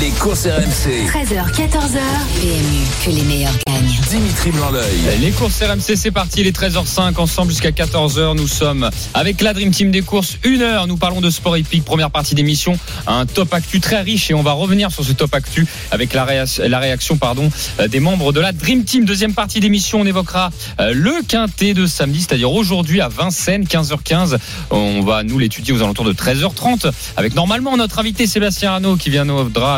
Les courses RMC. 13h, 14h. PMU, que les meilleurs gagnent. Dimitri Blanc-L'œil. Les courses RMC, c'est parti, les 13h05, ensemble jusqu'à 14h. Nous sommes avec la Dream Team des courses. Une heure, nous parlons de sport épique, première partie d'émission. Un top actu très riche et on va revenir sur ce top actu avec la, réa- la réaction pardon, euh, des membres de la Dream Team. Deuxième partie d'émission, on évoquera euh, le quintet de samedi, c'est-à-dire aujourd'hui à Vincennes, 15h15. On va nous l'étudier aux alentours de 13h30 avec normalement notre invité Sébastien Arnaud qui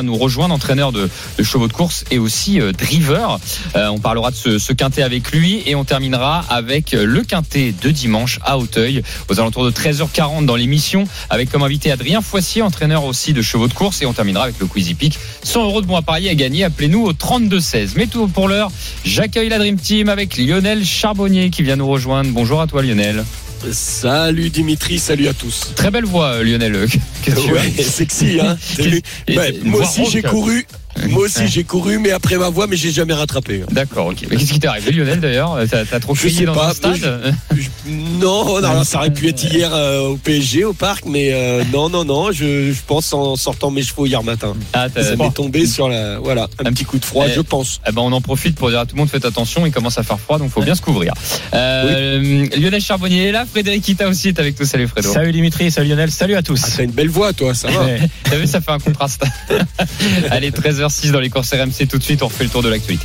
nous rejoindre, entraîneur de, chevaux de course et aussi euh, driver. Euh, on parlera de ce, quintet avec lui et on terminera avec euh, le quintet de dimanche à Hauteuil aux alentours de 13h40 dans l'émission avec comme invité Adrien Foissier, entraîneur aussi de chevaux de course et on terminera avec le Quizy Peak. 100 euros de bons à parier à gagner. Appelez-nous au 32-16. Mais tout pour l'heure, j'accueille la Dream Team avec Lionel Charbonnier qui vient nous rejoindre. Bonjour à toi Lionel. Salut Dimitri, salut à tous. Très belle voix euh, Lionel. As Ouais, sexy, hein. Une Moi aussi j'ai couru. Moi aussi j'ai couru, mais après ma voix, mais j'ai jamais rattrapé. hein. D'accord, ok. Mais qu'est-ce qui t'est arrivé, Lionel, d'ailleurs? T'as trop crié dans pas, un stade Je- Non, non, ça aurait pu être hier euh, au PSG, au parc, mais euh, non, non, non. Je, je pense en sortant mes chevaux hier matin. Ah, Ça m'est tombé sur la, voilà, un petit coup de froid, Eh, je pense. Eh ben, on en profite pour dire à tout le monde faites attention, il commence à faire froid, donc faut bien se couvrir. Euh, Lionel Charbonnier est là, Frédéric Kita aussi est avec nous. Salut Fredo. Salut Dimitri, salut Lionel, salut à tous. Ah, t'as une belle voix, toi, ça va. Ouais. T'as vu, ça fait un contraste. Allez, 13h06 dans les courses RMC. Tout de suite, on refait le tour de l'actualité.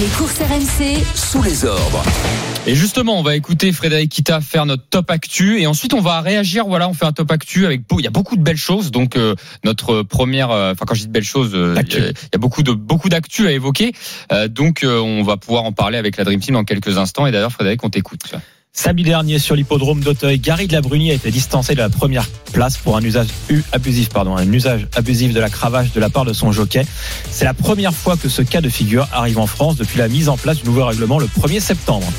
Les courses RMC, Sous les ordres. Et justement, on va écouter Frédéric Kita faire notre top actu et ensuite on va réagir. Voilà, on fait un top actu avec beau- il y a beaucoup de belles choses. Donc euh, notre première, euh, enfin quand je dis de belles choses, euh, il y a- il y a beaucoup de beaucoup d'actu à évoquer. Euh, donc euh, on va pouvoir en parler avec la Dream Team dans quelques instants. Et d'ailleurs, Frédéric, on t'écoute. Samedi dernier sur l'hippodrome d'Auteuil, Gary de la Bruni a été distancé de la première place pour un usage abusif, pardon, un usage abusif de la cravache de la part de son jockey. C'est la première fois que ce cas de figure arrive en France depuis la mise en place du nouveau règlement le 1er septembre.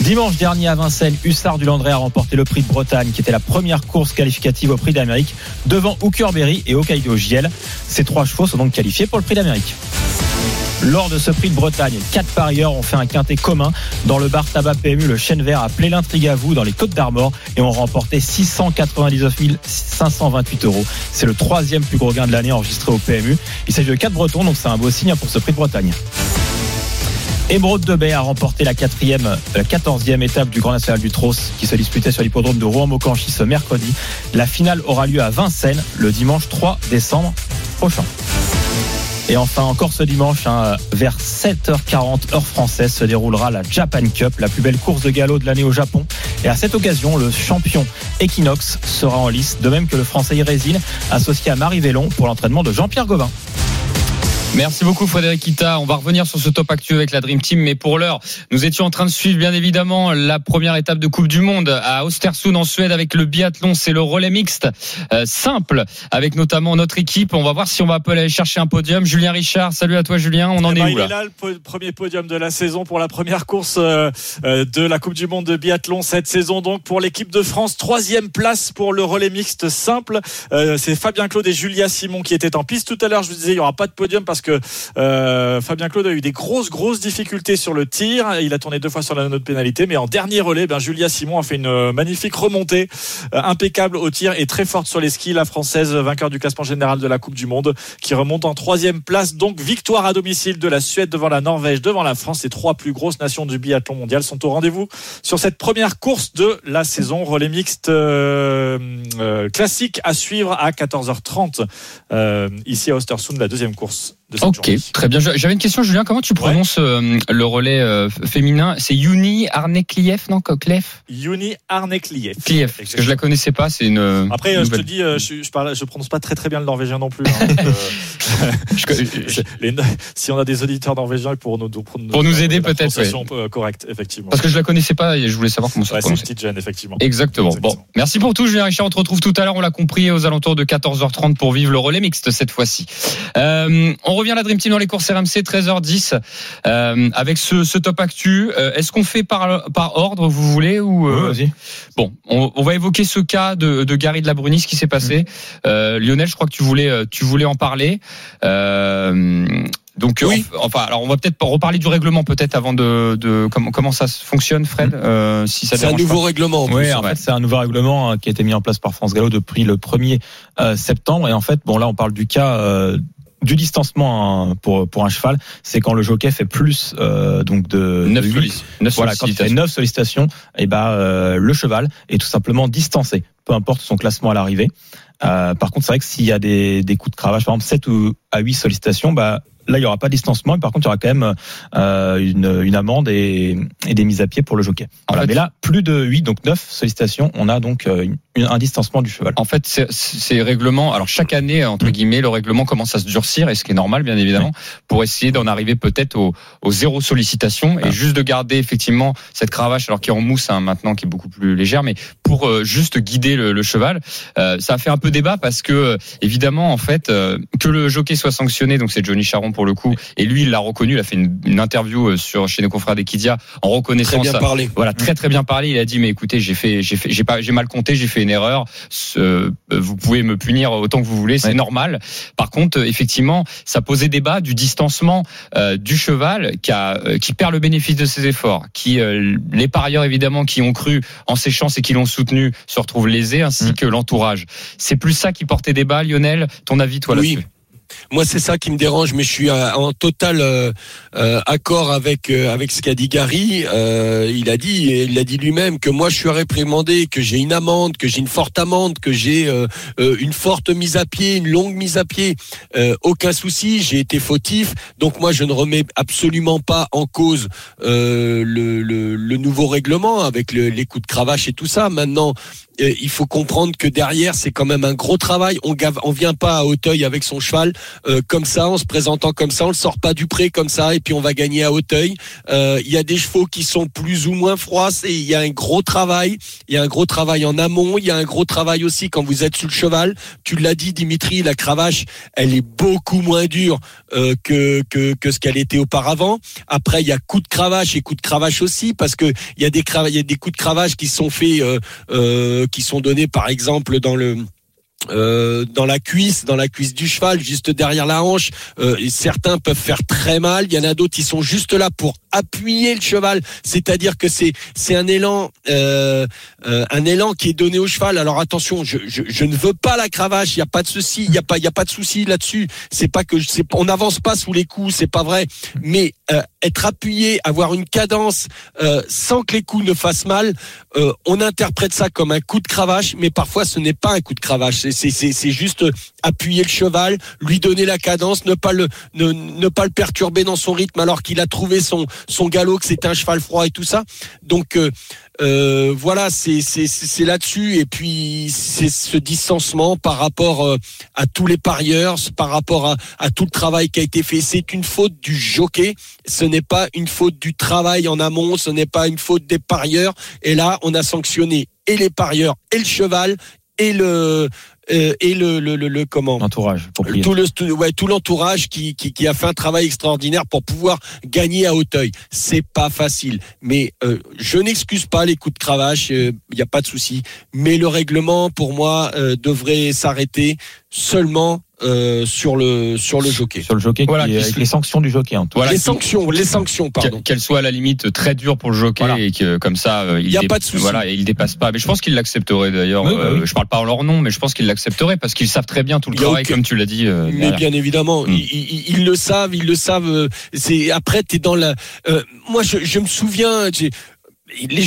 Dimanche dernier à Vincennes, Hussard du Landré a remporté le prix de Bretagne, qui était la première course qualificative au prix d'Amérique, devant Hookerberry et Hokkaido Giel. Ces trois chevaux sont donc qualifiés pour le prix d'Amérique. Lors de ce prix de Bretagne, quatre parieurs ont fait un quintet commun dans le bar tabac PMU Le Chêne Vert à Plélin-Trigavou dans les Côtes d'Armor et ont remporté 699 528 euros. C'est le troisième plus gros gain de l'année enregistré au PMU. Il s'agit de quatre Bretons, donc c'est un beau signe pour ce prix de Bretagne. Émeraude de Bay a remporté la quatrième, la quatorzième étape du Grand National du Trot qui se disputait sur l'hippodrome de Rouen-Mocanchi ce mercredi. La finale aura lieu à Vincennes le dimanche 3 décembre prochain. Et enfin, encore ce dimanche, hein, vers 7h40 heure française, se déroulera la Japan Cup, la plus belle course de galop de l'année au Japon. Et à cette occasion, le champion Equinox sera en lice, de même que le français Irésine, associé à Marie Vélon pour l'entraînement de Jean-Pierre Gauvin. Merci beaucoup Frédéric Kita. On va revenir sur ce top actuel avec la Dream Team, mais pour l'heure, nous étions en train de suivre bien évidemment la première étape de Coupe du Monde à Östersund en Suède avec le biathlon. C'est le relais mixte euh, simple avec notamment notre équipe. On va voir si on va aller chercher un podium. Julien Richard, salut à toi Julien. On en Eh est ben, où il là est là, le premier podium de la saison pour la première course euh, euh, de la Coupe du Monde de biathlon cette saison. Donc pour l'équipe de France, troisième place pour le relais mixte simple. Euh, c'est Fabien Claude et Julia Simon qui étaient en piste tout à l'heure. Je vous disais, il y aura pas de podium parce que euh, Fabien Claude a eu des grosses grosses difficultés sur le tir. Il a tourné deux fois sur la note de pénalité, mais en dernier relais, ben, Julia Simon a fait une euh, magnifique remontée, euh, impeccable au tir et très forte sur les skis. La française vainqueur du classement général de la Coupe du Monde qui remonte en troisième place. Donc victoire à domicile de la Suède devant la Norvège, devant la France. Les trois plus grosses nations du biathlon mondial sont au rendez-vous sur cette première course de la saison. Relais mixte classique à suivre à 14h30 euh, ici à Ostersund, la deuxième course de cette Ok, journée. très bien. J'avais une question, Julien. Comment tu prononces euh, le relais euh, féminin? C'est Yuni Arnekliev, non Klef Yuni Arnekliev. Kliev. Parce que je la connaissais pas. C'est une. euh, Après, je te dis, je, je, parle, je prononce pas très très bien le norvégien non plus. hein. Donc, euh, Je- je- les- si on a des auditeurs norvégiens pour nous, pour nous, Pour nous aider, peut-être, euh, correcte, effectivement. Parce que je la connaissais pas et je voulais savoir comment ça Ouais, se c'est une petite gêne, effectivement. Exactement. Exactement. Bon, merci pour tout, Julien Richard. On te retrouve tout à l'heure. On l'a compris aux alentours de 14h30 pour vivre le relais mixte cette fois-ci. Euh, on revient revient à la Dream Team dans les courses RMC 13h10 euh, avec ce, ce top actu. Euh, Est-ce qu'on fait par, par ordre, vous voulez ou euh, vas-y. Bon, on, on va évoquer ce cas de, de Gary de la Bruni, ce qui s'est passé. Euh, Lionel, je crois que tu voulais, tu voulais en parler. Euh, donc, Oui. on- enfin, alors on va peut-être reparler du règlement peut-être avant de, de comment, comment ça fonctionne, Fred, euh, si ça te C'est un nouveau pas. règlement. en Oui, en ouais. fait, c'est un nouveau règlement qui a été mis en place par France Gallo depuis le 1er euh, septembre. Et en fait, bon, là, on parle du cas euh, du distancement hein, pour pour un cheval. C'est quand le jockey fait plus euh, donc de, Neuf de huit. sollic- neuf Voilà, quand il fait sollicitations. 9 sollicitations, et ben euh, le cheval est tout simplement distancé, peu importe son classement à l'arrivée. Euh, par contre, c'est vrai que s'il y a des, des coups de cravache, par exemple 7 ou à 8 sollicitations, bah là il y aura pas de distancement, mais par contre il y aura quand même euh, une, une amende et, et des mises à pied pour le jockey. Voilà, fait- mais là plus de 8 donc 9 sollicitations, on a donc euh, une- un distancement du cheval. En fait, c'est- ces règlements, alors chaque année, entre guillemets, le règlement commence à se durcir, et ce qui est normal, bien évidemment, pour essayer d'en arriver peut-être au, au zéro sollicitation, et juste de garder effectivement cette cravache, alors qui est en mousse hein, maintenant, qui est beaucoup plus légère, mais pour euh, juste guider le, le cheval. Euh, ça a fait un peu débat parce que, euh, évidemment, en fait, euh, que le jockey soit sanctionné, donc c'est Johnny Charon pour le coup, et lui, il l'a reconnu, il a fait une, une interview euh, sur chez nos confrères d'Equidia en Très reconnaissant bien ça. parlé. Voilà, très très bien parlé. Il a dit mais écoutez, j'ai fait, j'ai fait, j'ai pas, j'ai mal compté, j'ai fait une erreur. Ce- vous pouvez me punir autant que vous voulez, c'est Ouais. normal. Par contre, effectivement, ça posait débat du distancement euh, du cheval qui a, euh, qui perd le bénéfice de ses efforts, qui euh, les parieurs évidemment qui ont cru en ses chances et qui l'ont soutenu se retrouvent lésés, ainsi Mm. que l'entourage. C'est plus ça qui portait débat, Lionel? Ton avis, toi Oui. là-dessus? Moi, c'est ça qui me dérange, mais je suis en total euh, euh, accord avec euh, avec ce qu'a dit Gary. Euh, il a dit, il l'a dit lui-même, que moi, je suis réprimandé, que j'ai une amende, que j'ai une forte amende, que j'ai euh, euh, une forte mise à pied, une longue mise à pied. Aucun souci, j'ai été fautif. Donc moi, je ne remets absolument pas en cause le, le, le nouveau règlement avec le- les coups de cravache et tout ça. Maintenant, il faut comprendre que derrière, c'est quand même un gros travail. On gave, on vient pas à Hauteuil avec son cheval euh, comme ça, en se présentant comme ça. On le sort pas du pré comme ça et puis on va gagner à Hauteuil. Euh, Il y a des chevaux qui sont plus ou moins froids. Il y a un gros travail. Il y a un gros travail en amont. Il y a un gros travail aussi quand vous êtes sur le cheval. Tu l'as dit, Dimitri, la cravache, elle est beaucoup moins dure euh, que, que que ce qu'elle était auparavant. Après, il y a coup de cravache et coup de cravache aussi parce que il y a des il y a des coups de cravache qui sont faits, euh, euh, qui sont donnés par exemple dans le euh, dans la cuisse, dans la cuisse du cheval, juste derrière la hanche. Euh, et certains peuvent faire très mal. Il y en a d'autres qui sont juste là pour appuyer le cheval, c'est-à-dire que c'est c'est un élan, euh, euh, un élan qui est donné au cheval. Alors attention, je, je, ne veux pas la cravache. Il y a pas de souci, il y a pas il y a pas de souci là-dessus. C'est pas que c'est on n'avance pas sous les coups, c'est pas vrai. Mais euh, être appuyé, avoir une cadence euh, sans que les coups ne fassent mal, euh, on interprète ça comme un coup de cravache, mais parfois ce n'est pas un coup de cravache. C'est- juste appuyer le cheval, lui donner la cadence, ne pas le ne, ne pas le perturber dans son rythme alors qu'il a trouvé son son galop, que c'est un cheval froid et tout ça. Donc euh, euh, voilà, c'est là-dessus et puis c'est ce distancement par rapport euh, à tous les parieurs, par rapport à tout le travail qui a été fait. C'est une faute du jockey, ce n'est pas une faute du travail en amont, ce n'est pas une faute des parieurs. Et là, on a sanctionné et les parieurs et le cheval et le euh, et le le, le, le comment L'entourage, tout le tout- ouais, tout l'entourage qui, qui qui a fait un travail extraordinaire pour pouvoir gagner à Hauteuil. C'est pas facile, mais euh, je n'excuse pas les coups de cravache, il n'y a pas de souci. Mais le règlement, pour moi, euh, devrait s'arrêter seulement euh, sur le sur le jockey. Sur le jockey, Voilà, qui, avec les sanctions du jockey. En tout. Voilà, les sanctions, les sanctions, pardon. Que- qu'elle soit à la limite très dure pour le jockey Voilà. et que comme ça euh, il Y a dé- pas de souci. voilà et il dépasse pas mais je pense qu'il l'accepterait d'ailleurs Oui, bah Euh, oui. je parle pas en leur nom mais je pense qu'ils l'accepteraient parce qu'ils savent très bien tout le travail aucun- comme tu l'as dit euh, Mais derrière. bien évidemment, Mm. ils, ils- ils le savent, ils le savent. C'est après, t'es dans la. euh, moi, je, je me souviens, les, les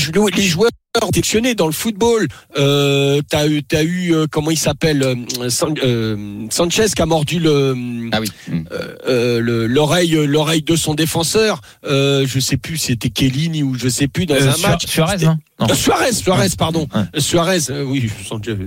joueurs sélectionnés dans le football. Euh, t'as eu, t'as eu, euh, comment il s'appelle, euh, San- euh, Sanchez qui a mordu le. ah oui euh, le- l'oreille l'oreille de son défenseur euh, je sais plus si c'était Kellini ou je sais plus dans Euh, un match Suarez, non euh, Suarez, Suarez, pardon. Ouais. Euh, Suarez, euh, oui,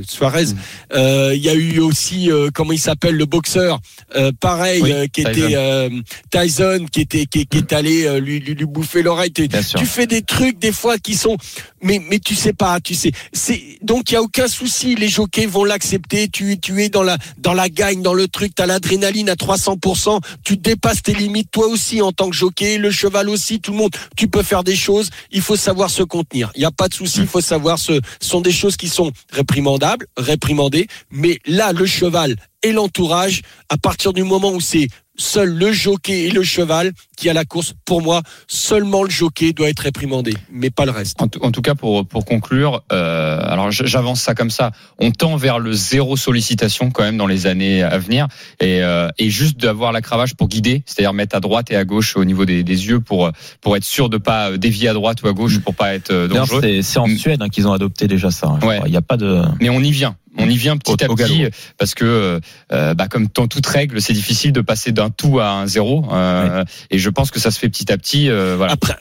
Suarez. Mm. Euh, Il y a eu aussi, euh, comment il s'appelle, le boxeur, euh, pareil, Oui, euh, qui Tyson. était euh, Tyson, qui était, qui, qui est allé euh, lui, lui, lui bouffer l'oreille. Tu fais des trucs des fois qui sont mais mais tu sais pas, tu sais. C'est donc il y a aucun souci. Les jockeys vont l'accepter. Tu tu es dans la dans la gagne, dans le truc. T'as l'adrénaline à 300%. Tu dépasses tes limites toi aussi en tant que jockey. Le cheval aussi. Tout le monde. Tu peux faire des choses. Il faut savoir se contenir. Il y a pas de souci. Il faut savoir ce sont des choses qui sont réprimandables, réprimandées. Mais là, le cheval et l'entourage, à partir du moment où c'est seul le jockey et le cheval qui a la course, pour moi, seulement le jockey doit être réprimandé, mais pas le reste. En, tout- en tout cas, pour, pour conclure, euh, alors j'avance ça comme ça. On tend vers le zéro sollicitation quand même dans les années à venir, et, euh, et juste d'avoir la cravache pour guider, c'est-à-dire mettre à droite et à gauche au niveau des, des yeux pour pour être sûr de pas dévier à droite ou à gauche pour pas être euh, dangereux. C'est en Mm. Suède hein, qu'ils ont adopté déjà ça. hein, Ouais. Il n'y a pas de. Mais on y vient. On y vient petit Au- à au petit galop. parce que, euh, bah, comme dans toute règle, c'est difficile de passer d'un tout à un zéro. euh, Et je pense que ça se fait petit à petit. euh, voilà. Après,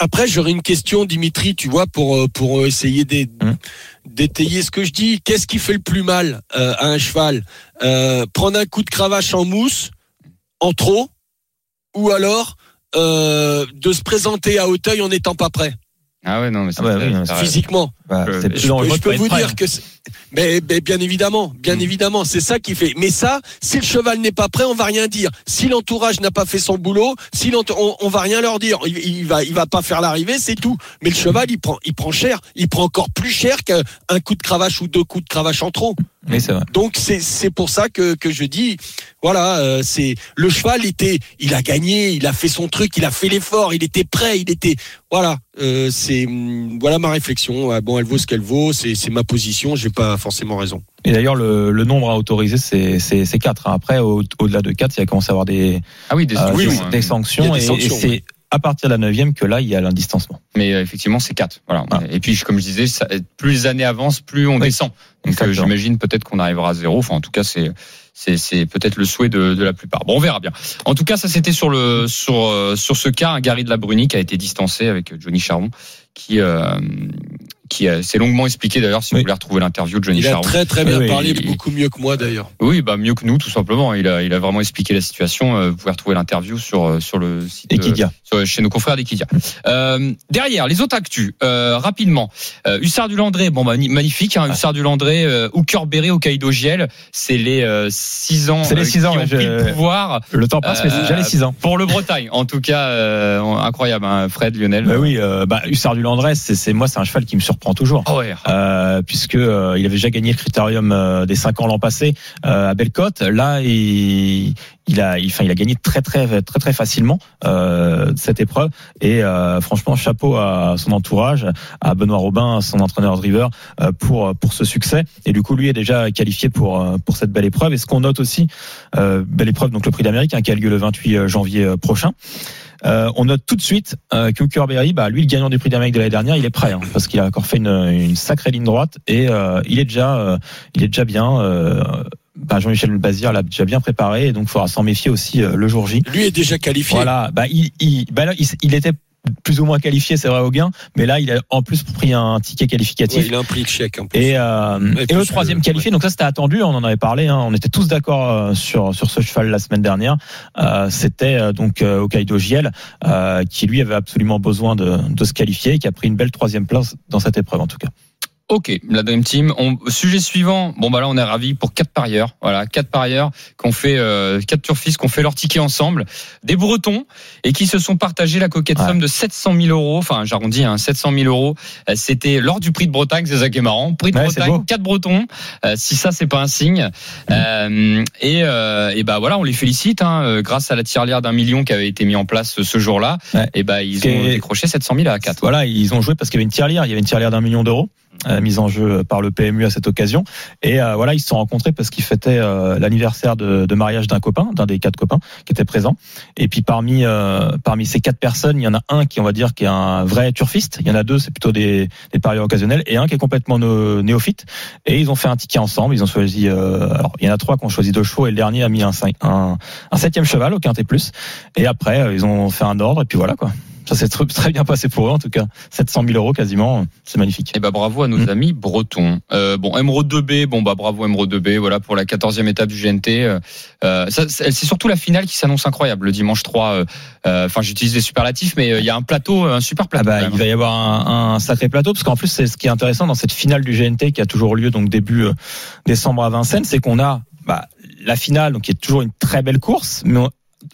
après j'aurais une question, Dimitri, tu vois, pour pour essayer Hum. d'étayer ce que je dis. Qu'est-ce qui fait le plus mal euh, à un cheval? Euh, Prendre un coup de cravache en mousse, en trop, ou alors euh, de se présenter à Hauteuil en n'étant pas prêt? Ah ouais, non, mais c'est Ah bah oui, non, physiquement. Bah, c'est je plus Je je peux vous prêt, dire hein. que, c'est- mais, mais bien évidemment, bien Mm. évidemment, c'est ça qui fait. Mais ça, si le cheval n'est pas prêt, on va rien dire. Si l'entourage n'a pas fait son boulot, si on, on va rien leur dire. Il, il va, il va pas faire l'arrivée, c'est tout. Mais le cheval, il prend, il prend cher. Il prend encore plus cher qu'un un coup de cravache ou deux coups de cravache en trop. Oui, c'est vrai. Donc c'est c'est pour ça que que je dis voilà euh, c'est le cheval était il a gagné il a fait son truc il a fait l'effort il était prêt il était voilà euh, c'est hum, voilà ma réflexion Ouais, bon elle vaut ce qu'elle vaut c'est c'est ma position j'ai pas forcément raison Et d'ailleurs, le, le nombre à autoriser, c'est c'est c'est quatre. hein. Après, au- au-delà de quatre, il y a commencé à avoir des, Ah oui, des euh, sanctions, des, hein. des sanctions. Il y a des et- sanctions, et c'est à partir de la neuvième que là, il y a l'indistancement. Mais euh, effectivement, c'est 4. Voilà. Ah. Et puis, comme je disais, ça- plus les années avancent, plus on Oui. descend. Donc, euh, j'imagine peut-être qu'on arrivera à zéro. Enfin, en tout cas, c'est c'est c'est peut-être le souhait de, de la plupart. Bon, on verra bien. En tout cas, ça c'était sur le sur euh, sur ce cas, un Gary de la Bruni qui a été distancé avec Johnny Charon, qui euh, qui euh, s'est longuement expliqué d'ailleurs. Si Oui. vous voulez retrouver l'interview de Johnny il a Charon. très très bien Oui, parlé il- beaucoup mieux que moi d'ailleurs Oui, bah mieux que nous, tout simplement. Il a il a vraiment expliqué la situation. Euh, Vous pouvez retrouver l'interview sur euh, sur le site. Et euh, Kidia. sur- chez nos confrères d'Equidia. Euh, derrière, les autres actus, euh, rapidement. Euh, Hussard du Landré, bon bah, ni- magnifique, hein, Hussard du Landré, euh, Hooker-Berry au Caïdo Giel, c'est les 6 ans, C'est les euh, six qui ans, ont ouais, pris je- le pouvoir. Le temps passe, mais Euh, c'est déjà les 6 ans. Pour le Bretagne, en tout cas, euh, incroyable, hein, Fred, Lionel. Bah oui, euh, bah, Hussard du Landré, c'est c'est- moi, c'est un cheval qui me surprend toujours. Ah ouais. Euh, puisque euh, il avait déjà gagné le critérium euh, des 5 ans l'an passé euh, à Bellecote. Là, il, il a, il, enfin, il a gagné très très très très facilement euh, cette épreuve. Et euh, franchement, chapeau à son entourage, à Benoît Robin, son entraîneur driver, euh, pour pour ce succès. Et du coup, lui est déjà qualifié pour euh, pour cette belle épreuve. Et ce qu'on note aussi, euh, belle épreuve, donc le Prix d'Amérique, hein, qui a lieu le 28 janvier euh, prochain. Euh, on note tout de suite euh, que bah, lui, le gagnant du prix d'Amérique de l'année dernière, il est prêt, hein, parce qu'il a encore fait une, une sacrée ligne droite et euh, il est déjà, il est déjà bien. Bah, Jean-Michel Bazir l'a déjà bien préparé, et donc il faudra s'en méfier aussi euh, le jour J. lui est déjà qualifié Voilà, bah, il, il, bah, là, il, il était plus ou moins qualifié, c'est vrai au gain, mais là, il a en plus pris un ticket qualificatif. Ouais, il a un prix de chèque en plus. Et, euh, Et le troisième euh, qualifié, donc ça c'était attendu, on en avait parlé, hein, on était tous d'accord euh, sur sur ce cheval la semaine dernière. Euh, c'était euh, donc euh, Hokkaido Giel euh, qui lui avait absolument besoin de, de se qualifier et qui a pris une belle troisième place dans cette épreuve en tout cas. Ok, la Dream Team. On, sujet suivant. Bon bah là on est ravis pour quatre parieurs. Voilà, quatre parieurs qu'on fait, euh, quatre turfistes qu'on fait leur ticket ensemble. Des Bretons et qui se sont partagés la coquette Ouais. somme de 700 000 euros. Enfin, j'arrondis, hein, 700 000 euros. Euh, C'était lors du Prix de Bretagne. C'est ça qui est marrant. Prix de Ouais, Bretagne, quatre Bretons. Euh, si ça c'est pas un signe. Euh, et, euh, et bah voilà, on les félicite. Hein, euh, grâce à la tirelire d'un million qui avait été mis en place ce jour-là. Ouais. Et bah ils ont décroché 700 000 à 4. Voilà, ils ont joué parce qu'il y avait une tirelire, il y avait une tirelire d'un million d'euros. Euh, mise en jeu par le PMU à cette occasion. Et euh, voilà ils se sont rencontrés parce qu'ils fêtaient euh, l'anniversaire de, de mariage d'un copain d'un des quatre copains qui était présent et puis parmi parmi ces quatre personnes il y en a un qui on va dire qui est un vrai turfiste. Il y en a deux c'est plutôt des, des parieurs occasionnels. Et un qui est complètement néophyte. Et ils ont fait un ticket ensemble. Ils ont choisi alors il y en a trois qui ont choisi deux chevaux et le dernier a mis un, un, un septième cheval au quintet plus. Et après ils ont fait un ordre et puis voilà quoi Ça s'est tr- très bien passé pour eux en tout cas. 700 000 euros quasiment, c'est magnifique. Et bah bravo à nos Mm. amis bretons. Euh, bon, Emeraude 2B, bon bah bravo Emeraude 2B, voilà pour la 14e étape du GNT. Euh, euh, c'est surtout la finale qui s'annonce incroyable le dimanche 3. euh, euh, Enfin, j'utilise des superlatifs, mais il y a un plateau, un super Ah plateau. bah, quand même. il va y avoir un, un sacré plateau parce qu'en plus c'est ce qui est intéressant dans cette finale du GNT qui a toujours lieu donc début décembre à Vincennes, c'est qu'on a bah, la finale donc qui est toujours une très belle course, mais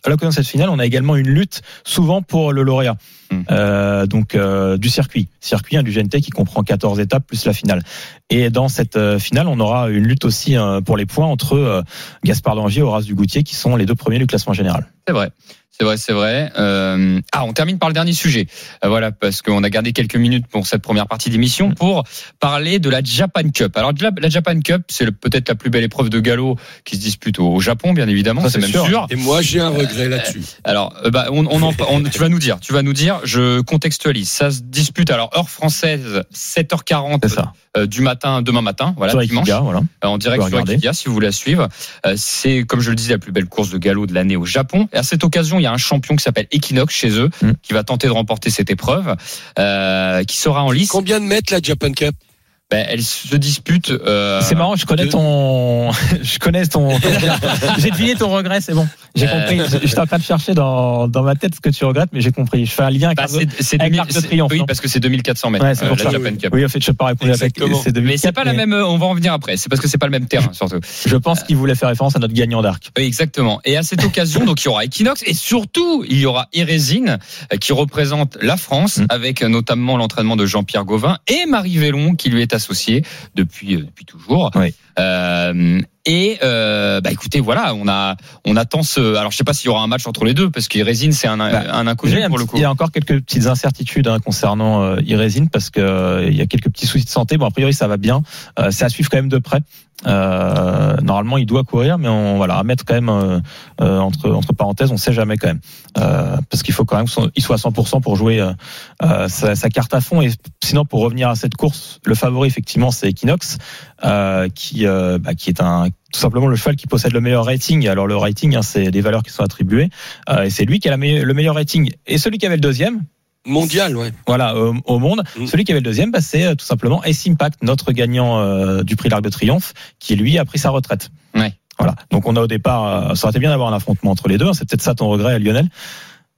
à l'occasion de cette finale, on a également une lutte souvent pour le lauréat. Mm. Euh, donc euh, du circuit, circuit hein, du GNT qui comprend 14 étapes plus la finale. Et dans cette euh, finale, on aura une lutte aussi euh, pour les points entre euh, Gaspard Langier et Horace Dugoutier qui sont les deux premiers du classement général. C'est vrai. C'est vrai, c'est vrai. Euh, ah, on termine par le dernier sujet. Euh, voilà, parce qu'on a gardé quelques minutes pour cette première partie d'émission pour parler de la Japan Cup. Alors, la, Japan Cup, c'est peut-être la plus belle épreuve de galop qui se dispute au, Japon, bien évidemment. C'est même sûr. sûr. Et moi, j'ai un regret là-dessus. Alors, euh, bah, on, on en, on- tu vas nous dire, tu vas nous dire. Je contextualise. Ça se dispute. Alors, heure française, 7h40 C'est ça. Euh, du matin, demain matin. Voilà, Sur dimanche. Ikiga, voilà. Euh, en direct sur. Wikipedia si vous voulez la suivre. Euh, C'est, comme je le disais, la plus belle course de galop de l'année au Japon. Et à cette occasion, il y a un champion qui s'appelle Equinox chez eux, Mm. qui va tenter de remporter cette épreuve, euh, qui sera en lice. Combien de mètres la Japan Cup? Ben, elle se dispute. euh, C'est marrant, je connais de- ton, je connais ton, j'ai deviné ton regret, c'est bon. J'ai Euh, compris. J'étais en train de chercher dans, dans ma tête ce que tu regrettes, mais j'ai compris. Je fais un lien avec bah, c'est, c'est avec 2000 l'Arc de c'est- Triomphe, Oui, parce que c'est 2400 mètres. Ouais, c'est euh, pour la ça. Japan Cup. Oui, en fait, je n'ai pas répondu avec c'est 2007, Mais c'est pas la même. euh, On va en venir après. C'est parce que c'est pas le même terrain, surtout. Je pense qu'il voulait faire référence à notre gagnant d'arc. Oui, exactement. Et à cette occasion, donc, il y aura Equinox et surtout, il y aura Erésine euh, qui représente la France Mm. avec notamment l'entraînement de Jean-Pierre Gauvin et Marie Vélon qui lui est associée depuis, euh, depuis toujours. Euh, et euh, bah écoutez, voilà, on a on attend ce. Alors je sais pas s'il y aura un match entre les deux parce qu'Erésine c'est un, Bah, un inconnu pour le coup. Il y a encore quelques petites incertitudes hein, concernant euh, Irésine parce que euh, il y a quelques petits soucis de santé. Bon, a priori, ça va bien. Euh, c'est à suivre quand même de près. Euh, normalement, il doit courir, mais on voilà à mettre quand même euh, euh, entre entre parenthèses, on sait jamais quand même euh, parce qu'il faut quand même qu'il soit à 100% pour jouer sa, sa carte à fond. Et sinon, pour revenir à cette course, le favori effectivement, c'est Equinox, euh, qui euh, bah, qui est un tout simplement le cheval qui possède le meilleur rating. Alors le rating, hein, c'est des valeurs qui sont attribuées, euh, et c'est lui qui a la le meilleur rating. Et celui qui avait le deuxième, Mondial, ouais. voilà, au, au monde, Mm. celui qui avait le deuxième, bah, c'est euh, tout simplement Ace Impact, notre gagnant euh, du prix l'Arc de Triomphe, qui lui a pris sa retraite. Ouais. Voilà. Donc on a au départ, euh, ça aurait été bien d'avoir un affrontement entre les deux. hein. C'est peut-être ça ton regret, Lionel?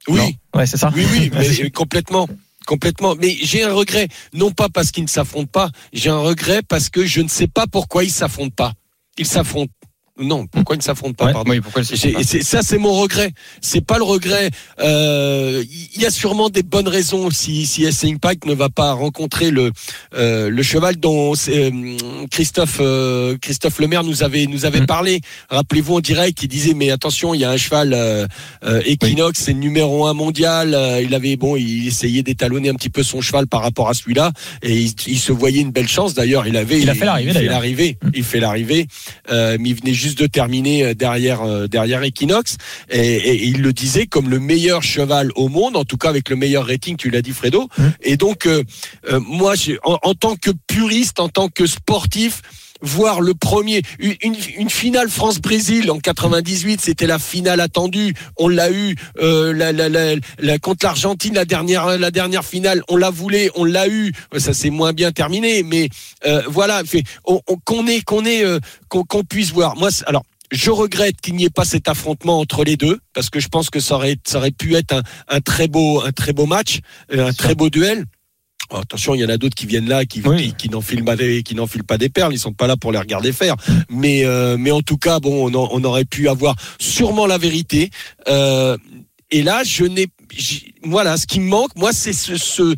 Oui, Non? Ouais, c'est ça? oui, oui, mais complètement. Complètement. Mais j'ai un regret, non pas parce qu'ils ne s'affrontent pas, j'ai un regret parce que je ne sais pas pourquoi ils s'affrontent pas. Ils s'affrontent. Non, pourquoi ils ne s'affrontent pas, Ouais. pardon. Oui, pourquoi c'est- ça, c'est mon regret. C'est pas le regret. Euh, Il y a sûrement des bonnes raisons si, si S Impact ne va pas rencontrer le euh, le cheval dont c'est, euh, Christophe euh, Christophe Lemaire nous avait nous avait Mm. parlé. Rappelez-vous en direct, il disait mais attention, il y a un cheval euh, Equinox, c'est le numéro un mondial. Il avait bon, il essayait d'étalonner un petit peu son cheval par rapport à celui-là et il, il se voyait une belle chance. D'ailleurs, il avait Il a fait l'arrivée, il fait l'arrivée. Mm. Il fait l'arrivée. Euh, mais il venait juste de terminer euh, derrière euh, derrière Equinox et, et il le disait comme le meilleur cheval au monde, en tout cas avec le meilleur rating, tu l'as dit Fredo. Mm. Et donc euh, moi, en tant que puriste, en tant que sportif. Voir le premier, une, une- finale France-Brésil en 98, c'était la finale attendue. On l'a eu euh, la, la, la, la- contre l'Argentine, la dernière, la dernière finale. On l'a voulu, on l'a eu. Ça s'est moins bien terminé, mais euh, voilà, fait, on- on- qu'on ait, qu'on ait, euh, qu'on qu'on puisse voir. Moi, alors. Je regrette qu'il n'y ait pas cet affrontement entre les deux parce que je pense que ça aurait, ça aurait pu être un, un très beau, un très beau match, euh, un très beau duel. Oh, attention, il y en a d'autres qui viennent là, qui, Oui. qui, qui n'enfilent pas des, qui n'enfilent pas des perles. Ils sont pas là pour les regarder faire. Mais, euh, mais en tout cas, bon, on, en- on aurait pu avoir sûrement la vérité. Euh, et là, je n'ai, voilà, ce qui me manque, moi, c'est ce, ce,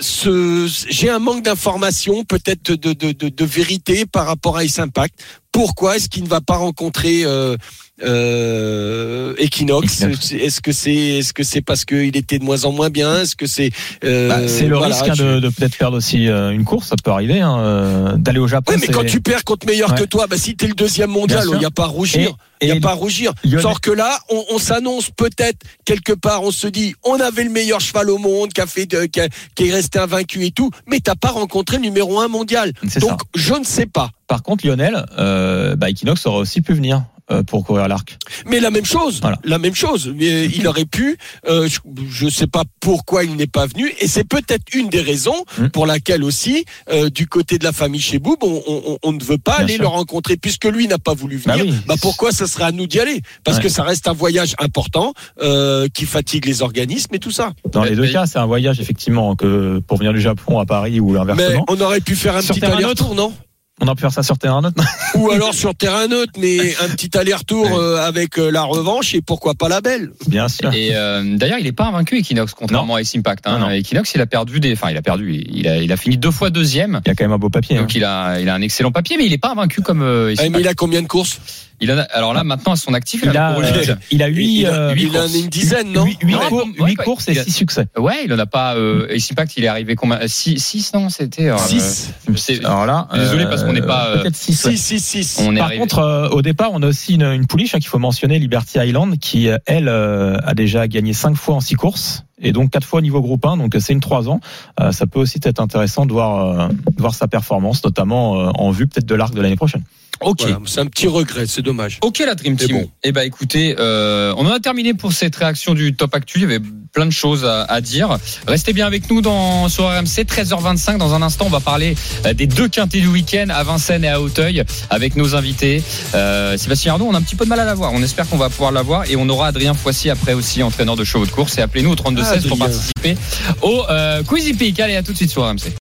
ce j'ai un manque d'information, peut-être de, de, de, de vérité par rapport à Ace Impact. Pourquoi est-ce qu'il ne va pas rencontrer euh, euh, Equinox Equinox. Est-ce que c'est est-ce que c'est parce qu'il était de moins en moins bien? Est-ce que c'est euh, Bah, c'est le voilà, risque hein, je- de, de peut-être perdre aussi euh, une course, ça peut arriver, hein, d'aller au Japon. Oui, mais quand tu perds contre meilleur Ouais. que toi, bah, si t'es le deuxième mondial, il n'y a pas à rougir. Il n'y a pas à rougir. Lionel- Sauf que là, on, on s'annonce peut-être quelque part, on se dit, on avait le meilleur cheval au monde, qui a fait, de- qui, a- qui est resté invaincu et tout, mais t'as pas rencontré le numéro un mondial. Ça. Donc, je ne sais pas. Par contre, Lionel, euh, bah, Equinox aurait aussi pu venir. Euh, pour courir à l'arc. Mais la même chose, Voilà. la même chose. Mais il aurait pu. euh, je ne sais pas pourquoi il n'est pas venu, et c'est peut-être une des raisons Mm. pour laquelle aussi, euh, du côté de la famille chez Boub, on, on- on ne veut pas Bien aller sûr. le rencontrer puisque lui n'a pas voulu venir. Bah Bah, oui. pourquoi ça serait à nous d'y aller? Parce Ouais. que ça reste un voyage important euh, qui fatigue les organismes et tout ça. Dans les deux Mais- cas, c'est un voyage effectivement que pour venir du Japon à Paris ou Mais inversement. on aurait pu faire un Sur petit aller-retour, non? On a pu faire ça sur terrain neutre. Ou alors sur terrain neutre, mais un petit aller-retour Ouais. euh, avec euh, la revanche et pourquoi pas la belle. Bien sûr. Et euh, d'ailleurs, il n'est pas invaincu Equinox, contrairement à Ace Impact. Hein. Non, non. Equinox, il a perdu des, enfin, il a perdu. Il a, il a fini deux fois deuxième. Il y a quand même un beau papier. hein. Donc il a, il a un excellent papier, mais il n'est pas invaincu comme euh, Ace mais Impact. il a combien de courses? Il en a, alors là, maintenant, à son actif, il, Il a, euh, il a huit, Il a, euh, il en a une dizaine, non huit- huit Non, cours- ouais, huit ouais. courses et Il a- six succès. Ouais, il en a pas. Euh, Ace Impact, il est arrivé combien 6 six, non, c'était. euh, 6. c'est- Alors là, Désolé, parce qu'on n'est pas, euh, peut-être. 6, 6, 6. On est Par arrivé. contre, euh, au départ, on a aussi une, une pouliche hein, qu'il faut mentionner, Liberty Island, qui euh, elle euh, a déjà gagné cinq fois en six courses et donc quatre fois au niveau groupe 1. Donc c'est une trois ans. Euh, ça peut aussi être intéressant de voir euh, de voir sa performance, notamment euh, en vue peut-être de l'arc de l'année prochaine. Ok. Voilà, c'est un petit regret, c'est dommage. Ok la Dream Team. bon. Eh ben écoutez, euh, on en a terminé pour cette réaction du Top Actu. Il y avait plein de choses à, à dire. Restez bien avec nous dans sur RMC 13h25. Dans un instant, on va parler euh, des deux quintés du week-end à Vincennes et à Auteuil avec nos invités. Euh, Sébastien Arnaud, on a un petit peu de mal à l'avoir. On espère qu'on va pouvoir l'avoir et on aura Adrien Foissy après aussi entraîneur de chevaux de course. Et appelez-nous au 32 16 pour participer au euh, Quizy Peak. Allez à tout de suite sur RMC.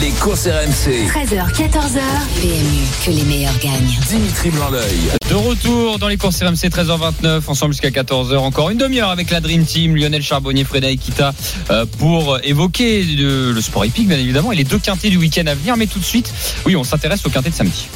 Les courses RMC. 13h, 14h. PMU, que les meilleurs gagnent. Dimitri Blanc-L'œil. De retour dans les courses RMC 13h29, ensemble jusqu'à 14h, encore une demi-heure avec la Dream Team, Lionel Charbonnier, Frédéric Kita, euh, pour évoquer le, le sport épique bien évidemment et les deux quintés du week-end à venir. Mais tout de suite, oui, on s'intéresse au quintet de samedi.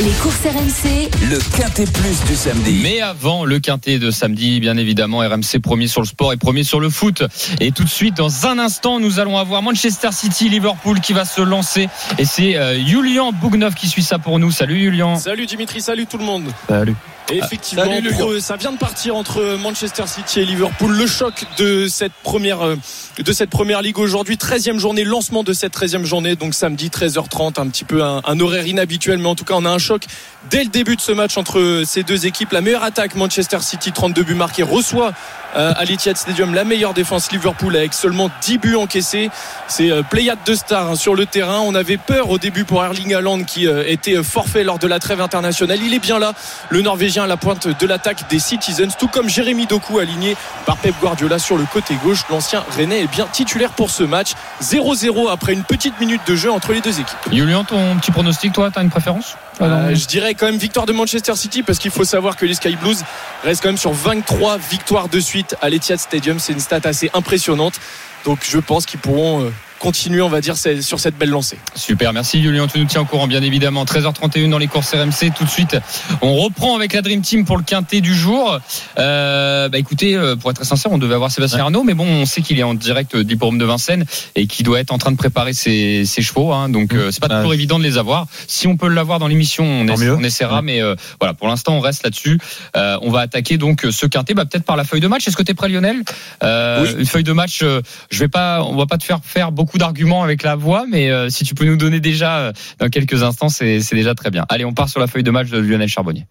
Les courses RMC, Le quintet plus du samedi. Mais avant le quintet de samedi, bien évidemment, RMC premier sur le sport et premier sur le foot. Et tout de suite, dans un instant, nous allons avoir Manchester City, Liverpool qui va se lancer. Et c'est euh, Julian Bougnov qui suit ça pour nous. Salut Julian. Salut Dimitri, salut tout le monde. Salut. Et effectivement, salut, pro- ça vient de partir entre Manchester City et Liverpool. Le choc de cette première euh, de cette première ligue aujourd'hui, 13e journée, lancement de cette 13e journée, donc samedi 13h30, un petit peu un, un horaire inhabituel, mais en tout cas on a un choc dès le début de ce match entre ces deux équipes. La meilleure attaque, Manchester City, 32 buts marqués, reçoit euh, à l'Etihad Stadium la meilleure défense Liverpool avec seulement 10 buts encaissés. C'est euh, pléiade de stars hein, sur le terrain. On avait peur au début pour Erling Haaland qui euh, était euh, forfait lors de la trêve internationale. Il est bien là, le Norvégien à la pointe de l'attaque des Citizens, tout comme Jérémy Doku aligné par Pep Guardiola sur le côté gauche. L'ancien Rennais est bien titulaire pour ce match. 0-0 après une petite minute de jeu entre les deux équipes. Julian, ton petit pronostic, toi, t'as une préférence Euh, je dirais quand même victoire de Manchester City parce qu'il faut savoir que les Sky Blues restent quand même sur 23 victoires de suite à l'Etihad Stadium. C'est une stat assez impressionnante. Donc je pense qu'ils pourront euh, continuer, on va dire, sur cette belle lancée. Super, merci Julien, tu nous tiens au courant bien évidemment. 13h31 dans les courses RMC, tout de suite on reprend avec la Dream Team pour le quintet du jour. Euh, bah écoutez, euh, pour être très sincère, on devait avoir Sébastien Arnaud, mais bon, on sait qu'il est en direct du d'Hippodrome de Vincennes et qu'il doit être en train de préparer ses, ses chevaux, hein, donc euh, c'est pas Ouais. toujours évident de les avoir. Si on peut l'avoir dans l'émission, on, essa- essaiera, Ouais. mais euh, voilà, pour l'instant on reste là-dessus. Euh, on va attaquer donc ce quintet, bah, peut-être par la feuille de match. Est-ce que tu es prêt Lionel? Euh, Oui. Une feuille de match, euh, je vais pas, on va pas te faire faire beaucoup d'arguments avec la voix, mais euh, si tu peux nous donner déjà euh, dans quelques instants, c'est c'est déjà très bien. Allez, on part sur la feuille de match de Lionel Charbonnier.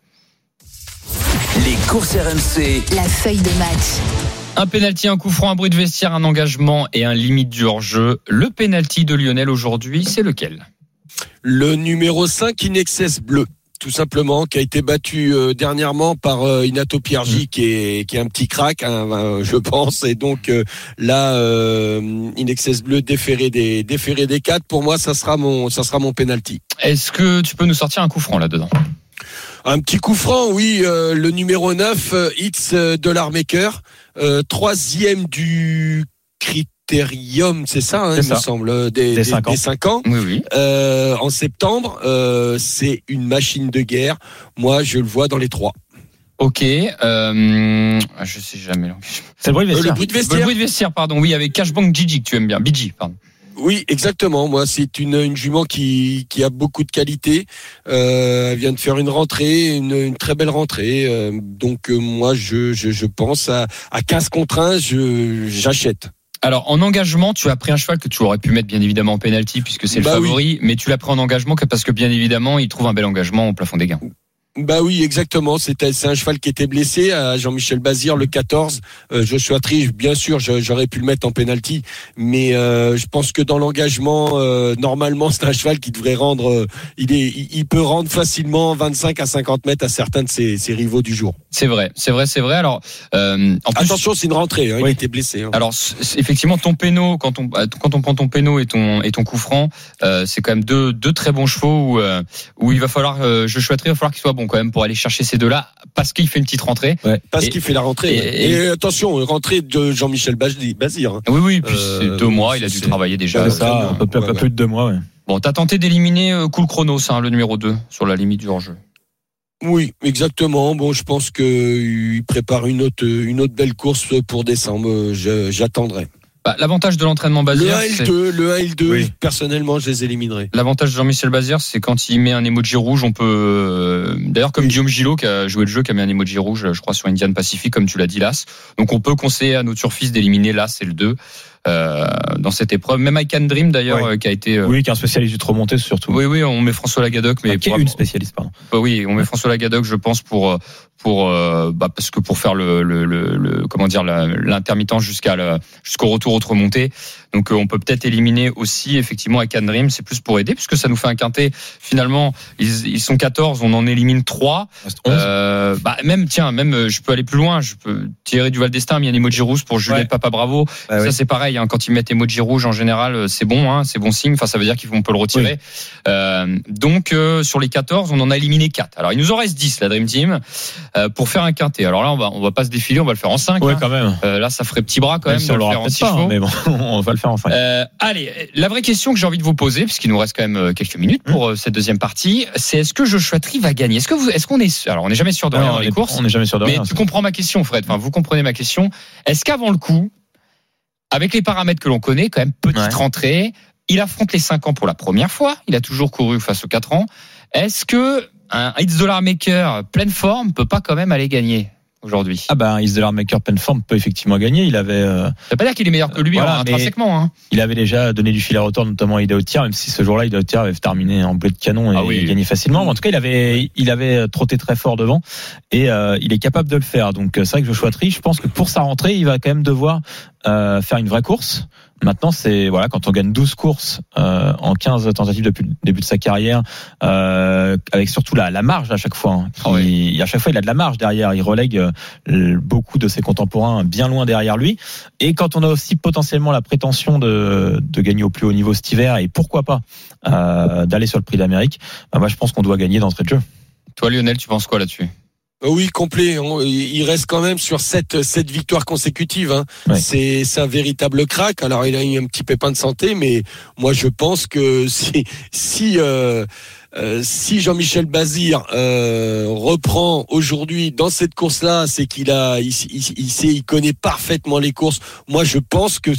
Les courses RMC. la feuille de match. Un penalty, un coup franc, un bruit de vestiaire, un engagement et un limite du hors-jeu. Le penalty de Lionel aujourd'hui, c'est lequel? Le numéro 5, Inexcess Bleu. Tout simplement, qui a été battu euh, dernièrement par euh, Inato Piergi, qui est qui est un petit crack, hein, euh, je pense. Et donc euh, là, euh, Inexcess Bleu déféré des déféré des quatre. Pour moi, ça sera mon ça sera mon penalty. Est-ce que tu peux nous sortir un coup franc là-dedans? Un petit coup franc, oui. euh, le numéro 9, euh, It's euh, Dollar Maker, euh, troisième du Critérium, c'est ça, hein, il me semble, euh, des, Des des- cinq ans. des cinq ans. Oui, oui. Euh, en septembre. Euh, c'est une machine de guerre. Moi, je le vois dans les trois. Ok. Euh, je sais jamais. C'est le bruit de Euh, le vestiaire. bruit de Le bruit de vestiaire, pardon. Oui, avec Cashbank Gigi que tu aimes bien. BG, pardon. Oui, exactement. Moi, c'est une, une jument qui, qui a beaucoup de qualité. Euh, elle vient de faire une rentrée, une, une très belle rentrée. Euh, donc, euh, moi, je, je, je pense à, à 15 contre 1, je, j'achète. Alors en engagement, tu as pris un cheval que tu aurais pu mettre bien évidemment en penalty puisque c'est le Bah oui. favori, mais tu l'as pris en engagement que- parce que bien évidemment il trouve un bel engagement au plafond des gains. Bah oui, exactement. C'était c'est un cheval qui était blessé à Jean-Michel Bazir le 14. Euh, Joshua bien sûr, j'aurais pu le mettre en penalty, mais euh, je pense que dans l'engagement, euh, normalement, c'est un cheval qui devrait rendre. euh, il est, il, peut rendre facilement 25 à 50 mètres à certains de ses, ses rivaux du jour. C'est vrai, c'est vrai, c'est vrai. Alors, euh, en plus, Attention, c'est une rentrée. Hein, Oui. Il était blessé. hein. Alors effectivement ton péno quand on quand on prend ton péno et ton et ton coup franc euh, c'est quand même deux deux très bons chevaux où où il va falloir euh, je souhaiterais il va falloir qu'il soit bon quand même pour aller chercher ces deux là parce qu'il fait une petite rentrée. Parce et- qu'il fait la rentrée. et- Et, attention, rentrée de Jean-Michel Bazir. Hein. Oui oui puis Euh, c'est deux mois il a dû travailler déjà. C'est ça, un peu, peu Ouais, plus de deux mois. ouais. Bon t'as tenté d'éliminer euh, Cool Chronos hein, le numéro 2 sur la limite du hors-jeu. Oui, exactement. Bon, je pense qu'il prépare une autre, une autre belle course pour décembre. J'attendrai. Bah, L'avantage de l'entraînement Le Bazir 1 et c'est- le 2, le 1 et le 2, Oui. personnellement, je les éliminerai. L'avantage de Jean-Michel Bazir, c'est quand il met un emoji rouge, on peut. euh, D'ailleurs, comme Guillaume Gillot qui a joué le jeu, qui a mis un emoji rouge, je crois sur Indian Pacific, comme tu l'as dit, l'As. Donc, on peut conseiller à nos turfistes d'éliminer l'As et le 2 euh, dans cette épreuve. Même I Can Dream, d'ailleurs, Oui. euh, qui a été. euh, Oui, qui est un spécialiste du trop monté surtout. oui, oui, on met François Lagadoc, mais Enfin, qui est pour- une spécialiste, pardon. bah oui, on met François Lagadoc, je pense, pour euh, pour euh, bah, parce que pour faire le, le, le, le- comment dire l'intermittence jusqu'à jusqu'au retour autre montée. Donc euh, on peut peut-être éliminer aussi effectivement avec Dream, c'est plus pour aider puisque ça nous fait un quintet. Finalement, ils, ils sont 14, on en élimine 3 Il reste 11. euh, bah même tiens, même euh, je peux aller plus loin, je peux tirer du Val d'Estaing, il y a un emoji rouge pour Juliette Ouais. Papa Bravo. Bah ça oui. c'est pareil, hein, quand ils mettent emoji rouge en général, euh, c'est bon, hein, c'est bon signe. Enfin, ça veut dire qu'on peut le retirer. Euh, donc euh, sur les 14, on en a éliminé 4 Alors il nous en reste 10 la Dream Team pour faire un quintet. Alors là, on va on va pas se défiler, on va le faire en 5 Ouais, quand même. là, ça ferait petit bras quand même, si de on le faire en 6 pas, hein, mais bon, on va le faire enfin. Euh, allez, la vraie question que j'ai envie de vous poser, puisqu'il nous reste quand même euh, quelques minutes pour euh, cette deuxième partie, c'est est-ce que Joshua Tree va gagner? Est-ce que vous, est-ce qu'on est, alors on n'est jamais sûr de rien dans les est- courses, On n'est jamais sûr de mais rien. tu comprends ma question, Fred. Enfin, vous comprenez ma question. Est-ce qu'avant le coup, avec les paramètres que l'on connaît, quand même petite Ouais. rentrée, il affronte les 5 ans pour la première fois. Il a toujours couru face aux 4 ans. Est-ce que un It's Dollar Maker pleine forme peut pas quand même aller gagner aujourd'hui Ah bah, Is the Maker Penform peut effectivement gagner. Il avait, euh, Ça veut pas dire qu'il est meilleur que lui Voilà, hein, intrinsèquement. Hein. il avait déjà donné du fil à retordre, notamment à Ida même si ce jour-là, Ida avait terminé en bleu de canon et Ah oui. gagné facilement. Mais en tout cas, il avait, il avait trotté très fort devant et euh, il est capable de le faire. Donc, euh, c'est vrai que Joshua Tree, je pense que pour sa rentrée, il va quand même devoir euh, faire une vraie course. Maintenant, c'est voilà, quand on gagne 12 courses euh, en 15 tentatives depuis le début de sa carrière, euh, avec surtout la, la marge à chaque fois. hein, qui- oui. À chaque fois, il a de la marge derrière. Il relègue euh, beaucoup de ses contemporains bien loin derrière lui. Et quand on a aussi potentiellement la prétention de, de gagner au plus haut niveau cet hiver et pourquoi pas euh, d'aller sur le prix d'Amérique, bah moi je pense qu'on doit gagner d'entrée de jeu. Toi, Lionel, tu penses quoi là-dessus? Oui, complet. Il reste quand même sur sept, sept victoires consécutives. hein. C'est, c'est un véritable crack. Alors, il a eu un petit pépin de santé, mais moi, je pense que si, si, euh, euh, si Jean-Michel Bazir euh, reprend aujourd'hui dans cette course-là, c'est qu'il a, il, il- il sait, il connaît parfaitement les courses. Moi, je pense que,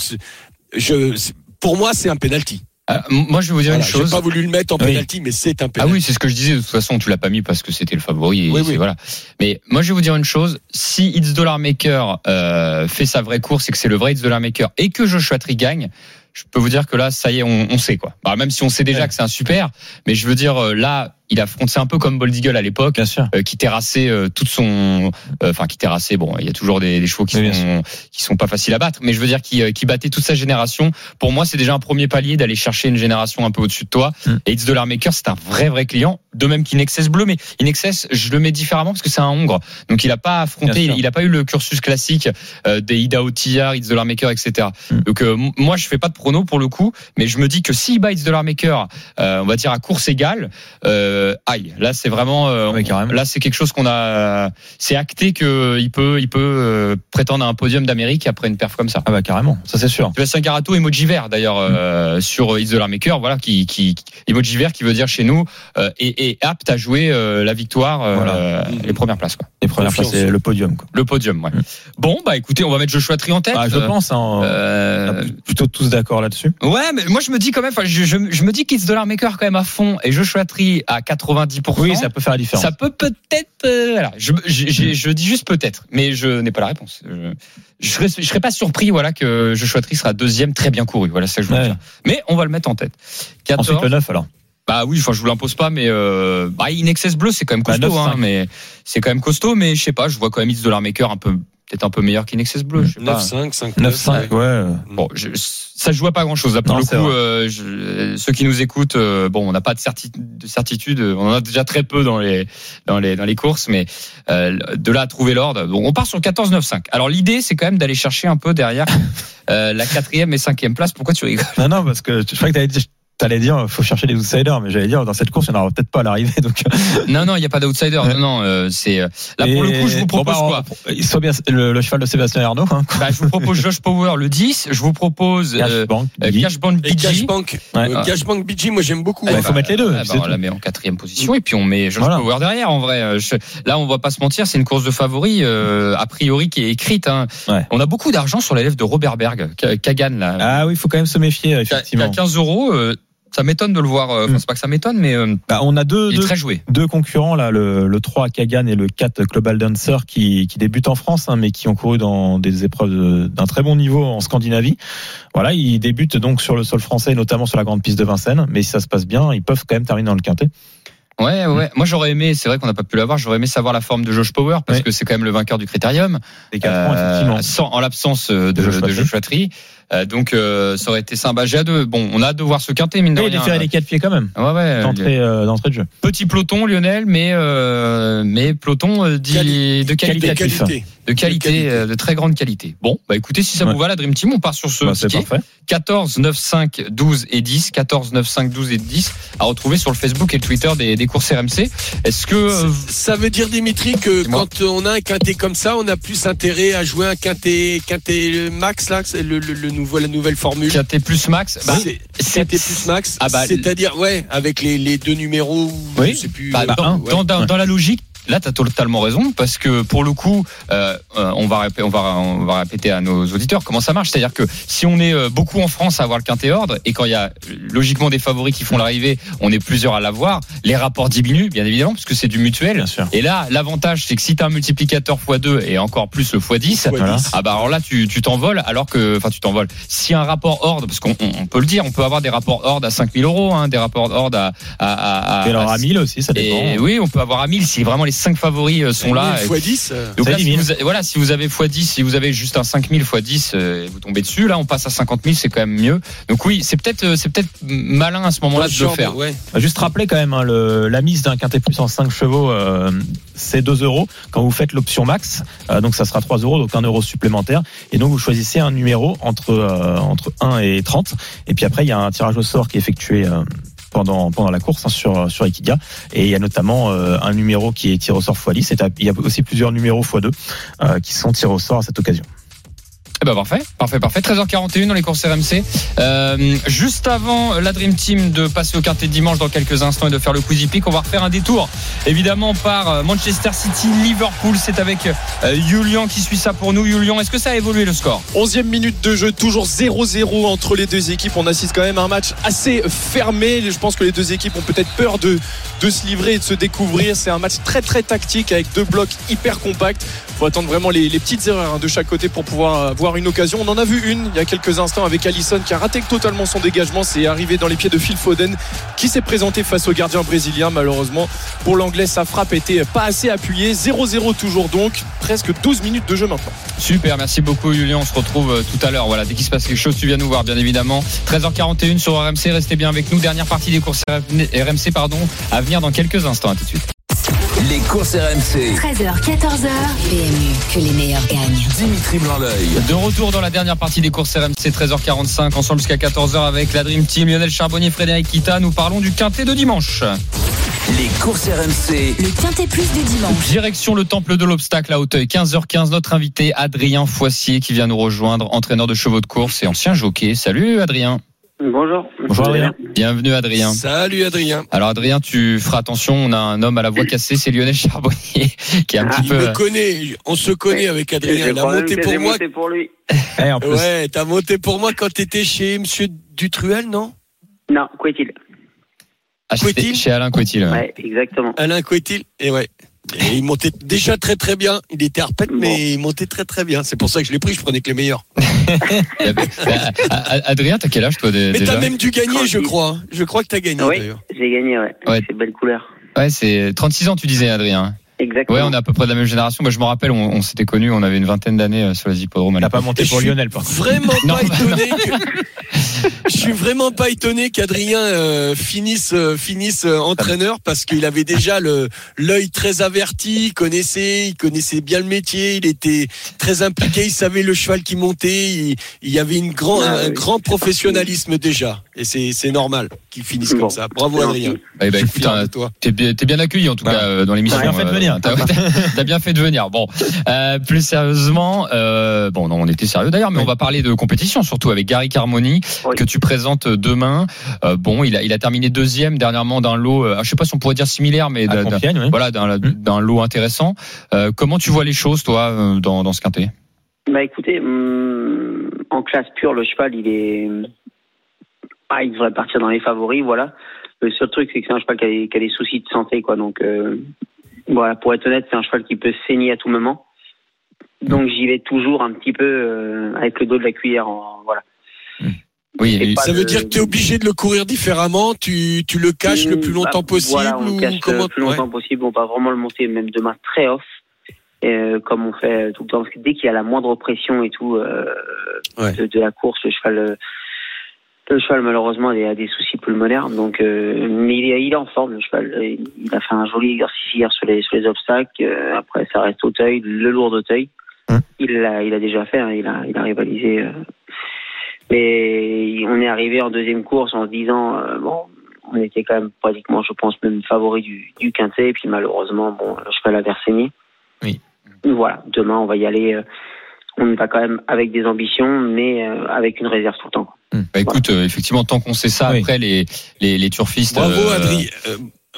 je, pour moi, c'est un penalty. Euh, Moi, je vais vous dire Voilà, une J'ai chose. pas voulu le mettre en Oui. penalty, mais c'est un Ah penalty. oui, c'est ce que je disais. De toute façon, tu l'as pas mis parce que c'était le favori. Et Oui, oui. Voilà. Mais moi, je vais vous dire une chose. Si It's Dollar Maker euh, fait sa vraie course et que c'est le vrai It's Dollar Maker et que Joshua Tree gagne, je peux vous dire que là, ça y est, on, on sait quoi. Bah, même si on sait déjà Ouais. que c'est un super, mais je veux dire euh, là, il affronte c'est un peu comme Bold Eagle à l'époque. Bien sûr. euh, qui terrassait euh, toute son euh, enfin qui terrassait bon il y a toujours des, des chevaux qui Oui, sont qui sont pas faciles à battre. Mais je veux dire qui euh, qui battait toute sa génération. Pour moi c'est déjà un premier palier d'aller chercher une génération un peu au-dessus de toi. Mm. et It's Dollar Maker c'est un vrai vrai client. De même qu'Inexcess Bleu. Mais Inexcess je le mets différemment parce que c'est un Hongre. Donc il a pas affronté il, il a pas eu le cursus classique euh, des Ida Otillard It's Dollar Maker etc Mm. donc euh, moi je fais pas de prono pour le coup. Mais je me dis que s'il bat It's Dollar Maker euh, on va dire à course égale euh, aïe là c'est vraiment euh, là c'est quelque chose qu'on a c'est acté que il peut il peut euh, prétendre à un podium d'Amérique après une perf comme ça Ah bah carrément, ça c'est sûr. Sébastien Garato emoji vert d'ailleurs euh, sur It's the Maker voilà qui emoji vert qui veut dire chez nous euh, et, et apte à jouer euh, la victoire euh, Voilà. euh, les premières places quoi Les premières places, c'est le podium. Quoi. le podium ouais Mm. bon bah écoutez on va mettre Joshua Tree en tête Ah, je Euh, pense, hein, on euh, est plutôt tous d'accord là-dessus. ouais mais moi je me dis quand même je, je, je me dis qu'It's the Maker quand même à fond et Joshua Tree à 90% Oui, ça peut faire la différence. Ça peut peut-être. euh, voilà, je, je, je, je dis juste peut-être, mais je n'ai pas la réponse. Je, serais, serais pas surpris, voilà, que Joshua Tree sera deuxième, très bien couru. Voilà, ça que je veux Ouais. dire. Mais on va le mettre en tête. 14. Ensuite le 9 alors. Bah oui, enfin je vous l'impose pas, mais euh, bah, Inexcess bleu c'est quand même Bah, costaud, 9,5. hein, mais c'est quand même costaud, mais je sais pas, je vois quand même It's Dollar Maker un peu peut-être un peu meilleur qu'Inexcess bleu. Je sais pas. 9-5, 5 9-5, ouais. Bon, je, ça je vois pas grand chose. Là, pour Non, le coup, euh, je- ceux qui nous écoutent, euh, bon, on n'a pas de, certi- de certitude. On en a déjà très peu dans les dans les dans les courses, mais euh, de là à trouver l'ordre. Donc on part sur 14-9-5. Alors l'idée, c'est quand même d'aller chercher un peu derrière euh, la quatrième et cinquième place. Pourquoi tu rigoles? Non, non, parce que je crois que t'allais dire. T'allais dire, faut chercher les outsiders, mais j'allais dire, dans cette course, il n'y en aura peut-être pas à l'arrivée. Donc, Non, non, il n'y a pas d'outsider. Ouais. Non, non, euh, c'est euh, là pour le coup, je vous bon, propose bah, quoi on- soit bien le, le cheval de Sébastien Arnaud, hein, bah, Je vous propose Josh Power le 10. Je vous propose euh, Cashbank, euh, Et BG. Cashbank. Ouais. Euh, Cashbank BG, moi j'aime beaucoup. Ouais, il faut mettre les deux, Ah, bah, on tout. la met en quatrième position et puis on met Josh Voilà. Power derrière. En vrai, Euh, je- là, on va pas se mentir, c'est une course de favoris euh, a priori qui est écrite. hein. Ouais. On a beaucoup d'argent sur l'élève de Robert Berg, Ka- Kagan là, Ah oui, il faut quand même se méfier, effectivement. a 15 euros. Ça m'étonne de le voir. euh, Enfin, Mm. c'est pas que ça m'étonne, mais euh, Bah, on a deux, très joué. deux concurrents là, le, le 3 Kagan et le 4 Global Dancer qui, qui débutent en France, hein, mais qui ont couru dans des épreuves d'un très bon niveau en Scandinavie. Voilà, ils débutent donc sur le sol français, notamment sur la grande piste de Vincennes. Mais si ça se passe bien, ils peuvent quand même terminer dans le quintet. Ouais, ouais. Moi, j'aurais aimé. C'est vrai qu'on n'a pas pu l'avoir. J'aurais aimé savoir la forme de Josh Power parce Ouais. que c'est quand même le vainqueur du Critérium. Quatre ans, Euh, effectivement. sans- en l'absence euh, de, De de Joshua Tree. Euh, donc, euh, ça aurait été sympa. J'ai hâte de. Bon, on a hâte de voir ce quintet, mine de Et il rien. est fait les quatre pieds quand même. Ouais, ouais. D'entrée euh, d'entrée de jeu. Petit peloton, Lionel, mais euh, mais peloton euh, dit Quali- de qualité, De qualité. de qualité, euh, de très grande qualité. Bon, bah écoutez, si ça Ouais. vous va, la Dream Team, on part sur ce Bah, c'est ticket. parfait. 14, 9, 5, 12 et 10. 14, 9, 5, 12 et 10 à retrouver sur le Facebook et le Twitter des, des courses RMC. Est-ce que euh, Ça veut dire, Dimitri, que Dis-moi. quand on a un quintet comme ça, on a plus intérêt à jouer un quintet, quintet max, là, le, le, le nouveau, la nouvelle formule. Plus max bah, plus max. Ah bah, C'est-à-dire, ouais, avec les, les deux numéros, Oui. je sais plus. Bah, dans, un, ouais. dans- dans- ouais. dans la logique, là, tu as totalement raison, parce que pour le coup, euh, euh, on, va on, va, on va répéter à nos auditeurs comment ça marche. C'est-à-dire que si on est euh, beaucoup en France à avoir le quintet ordre, et quand il y a logiquement des favoris qui font l'arrivée, on est plusieurs à l'avoir, les rapports diminuent, bien évidemment, parce que c'est du mutuel. Bien sûr. Et là, l'avantage, c'est que si tu as un multiplicateur x2 et encore plus le x10, Ouais, Voilà. ah bah alors là tu tu t'envoles alors que enfin tu t'envoles si un rapport ordre parce qu'on on- on peut le dire on peut avoir des rapports ordre à 5000 euros hein, des rapports ordre à à, à, à- Et alors à- à 1000 aussi, ça dépend. et oui, on peut avoir à 1000 si vraiment les 5 favoris euh, sont là. Fois 10. euh, Donc C'est là, 10 si 000. vous, voilà, si vous avez x10, si vous avez juste un 5000 x10, euh, vous tombez dessus. Là, on passe à 50 000, c'est quand même mieux. Donc oui, c'est peut-être, c'est peut-être malin à ce moment-là de le faire. Ouais. Bah, Juste rappeler quand même, hein, le, la mise d'un quintet plus en 5 chevaux, euh, c'est 2 euros. Quand vous faites l'option max, euh, donc ça sera 3 euros, donc 1 euro supplémentaire. Et donc vous choisissez un numéro entre, euh, entre 1 et 30. Et puis après, il y a un tirage au sort qui est effectué. Pendant, pendant la course hein, sur, sur Equidia. Et il y a notamment euh, un numéro qui est tiré au sort x10. Et t'as- il y a aussi plusieurs numéros x2 euh, qui sont tirés au sort à cette occasion. Eh ben parfait, parfait, parfait. 13h41 dans les courses RMC. Euh, juste avant la Dream Team de passer au quintet de dimanche dans quelques instants et de faire le Quizy Pick, on va refaire un détour évidemment par euh, Manchester City, Liverpool. C'est avec euh, Julian qui suit ça pour nous. Julian, est-ce que ça a évolué le score? 11e minute de jeu, toujours 0-0 entre les deux équipes. On assiste quand même à un match assez fermé. Je pense que les deux équipes ont peut-être peur de, de se livrer et de se découvrir. C'est un match très très tactique avec deux blocs hyper compacts. Il faut attendre vraiment les, petites erreurs hein, de chaque côté pour pouvoir une occasion. On en a vu une il y a quelques instants avec Allison qui a raté totalement son dégagement. C'est arrivé dans les pieds de Phil Foden qui s'est présenté face au gardien brésilien. Malheureusement, pour l'anglais, sa frappe était pas assez appuyée. 0-0 toujours donc. Presque 12 minutes de jeu maintenant. Super, merci beaucoup Julien. On se retrouve euh, tout à l'heure. Voilà, dès qu'il se passe quelque chose, tu viens nous voir, bien évidemment. 13h41 sur RMC. Restez bien avec nous. Dernière partie des courses RMC, pardon, à venir dans quelques instants. À tout de suite. Les courses RMC. 13h, 14h. PMU, que les meilleurs gagnent. Dimitri Blanc-L'œil. De retour dans la dernière partie des courses RMC, 13h45, ensemble jusqu'à 14h avec la Dream Team, Lionel Charbonnier, Frédéric Kita. Nous parlons du quintet de dimanche. Les courses RMC. Le quintet plus du dimanche. Direction le temple de l'obstacle à Hauteuil, 15h15. Notre invité, Adrien Foissier, qui vient nous rejoindre, entraîneur de chevaux de course et ancien jockey. Salut Adrien. Bonjour. Bonjour Adrien. Bienvenue Adrien. Salut Adrien. Alors Adrien, tu feras attention, on a un homme à la voix cassée, c'est Lionel Charbonnier, qui est un petit Il peu... me connaît, on se connaît avec Adrien. Je Il a monté pour moi. monté pour lui. Eh, en plus, Ouais, t'as monté pour moi quand t'étais chez Monsieur Dutruel, non? Non, quoi est-il Ah, Couetil chez Alain Couetil. ouais. Ouais, exactement. Alain Coetil. Et ouais. Et il montait déjà très très bien. Il était arpète, Bon. mais il montait très très bien. C'est pour ça que je l'ai pris. Je prenais que les meilleurs. Euh, Adrien, t'as quel âge toi dé- Mais déjà t'as même dû gagner, je crois. Je crois que t'as gagné Oui, d'ailleurs. j'ai gagné, ouais. Ouais. C'est belle couleur. Ouais, c'est 36 ans, tu disais, Adrien. Exactement. Ouais, on est à peu près de la même génération. Moi, je me rappelle, on, on s'était connus, on avait une vingtaine d'années euh, sur les hippodromes. T'as pas monté pour Lionel, par contre. Vraiment Non, pas bah, étonné que. Je suis vraiment pas étonné qu'Adrien euh, finisse euh, finisse euh, entraîneur parce qu'il avait déjà le l'œil très averti, il connaissait, il connaissait bien le métier, il était très impliqué, il savait le cheval qui montait, il, il y avait une grand, Ah, un, oui. grand professionnalisme déjà et c'est normal qu'il finisse Bon. comme ça. Bravo Adrien. Eh ben, écoute, hein. T'es bien, bien accueilli en tout Ouais. cas euh, dans l'émission. T'as bien fait de euh, venir. T'as, bien fait de venir. Bon, euh, plus sérieusement, euh, bon, non, on était sérieux d'ailleurs, mais Oui. on va parler de compétition surtout avec Gary Carmoni Oui. que tu présentes demain. Euh, bon, il a, il a terminé deuxième dernièrement d'un lot. euh, je sais pas si on pourrait dire similaire, mais d'un, oui. voilà, d'un, Mm. d'un lot intéressant. Euh, comment tu vois les choses, toi, dans, dans ce quintet? Bah écoutez, hum, en classe pure, le cheval, il est. Ah, il devrait partir dans les favoris, voilà. Le seul truc, c'est que c'est un cheval qui a, des, qui a des soucis de santé, quoi. Donc, euh, voilà, pour être honnête, c'est un cheval qui peut saigner à tout moment. Donc, j'y vais toujours un petit peu euh, avec le dos de la cuillère, en- voilà. Oui, et- pas Ça veut de- dire que tu es obligé de le courir différemment, tu, tu le caches le plus Mmh, longtemps bah, possible Voilà, on ou cache comment le plus longtemps possible. On va vraiment le monter, même demain très off, euh, comme on fait tout le temps. Parce que dès qu'il y a la moindre pression et tout euh, Ouais. de, de la course, le cheval, euh, le cheval malheureusement il a des soucis pulmonaires. Donc, euh, mais il est, il est en forme le cheval. Il a fait un joli exercice hier sur les sur les obstacles. Euh, après, ça reste Auteuil, le lourd d'Auteuil. Hum. Il l'a il a déjà fait. hein, il a il a rivalisé. euh, mais on est arrivé en deuxième course en se disant euh, bon on était quand même pratiquement, je pense, même favori du, du quintet. Et puis malheureusement, bon, le cheval a versaigné. Oui. Voilà, demain, on va y aller. Euh, on va quand même avec des ambitions, mais euh, avec une réserve tout le temps. bah, écoute, euh, effectivement, tant qu'on sait ça, Oui. après les, les, les turfistes. Bravo euh, Adrien.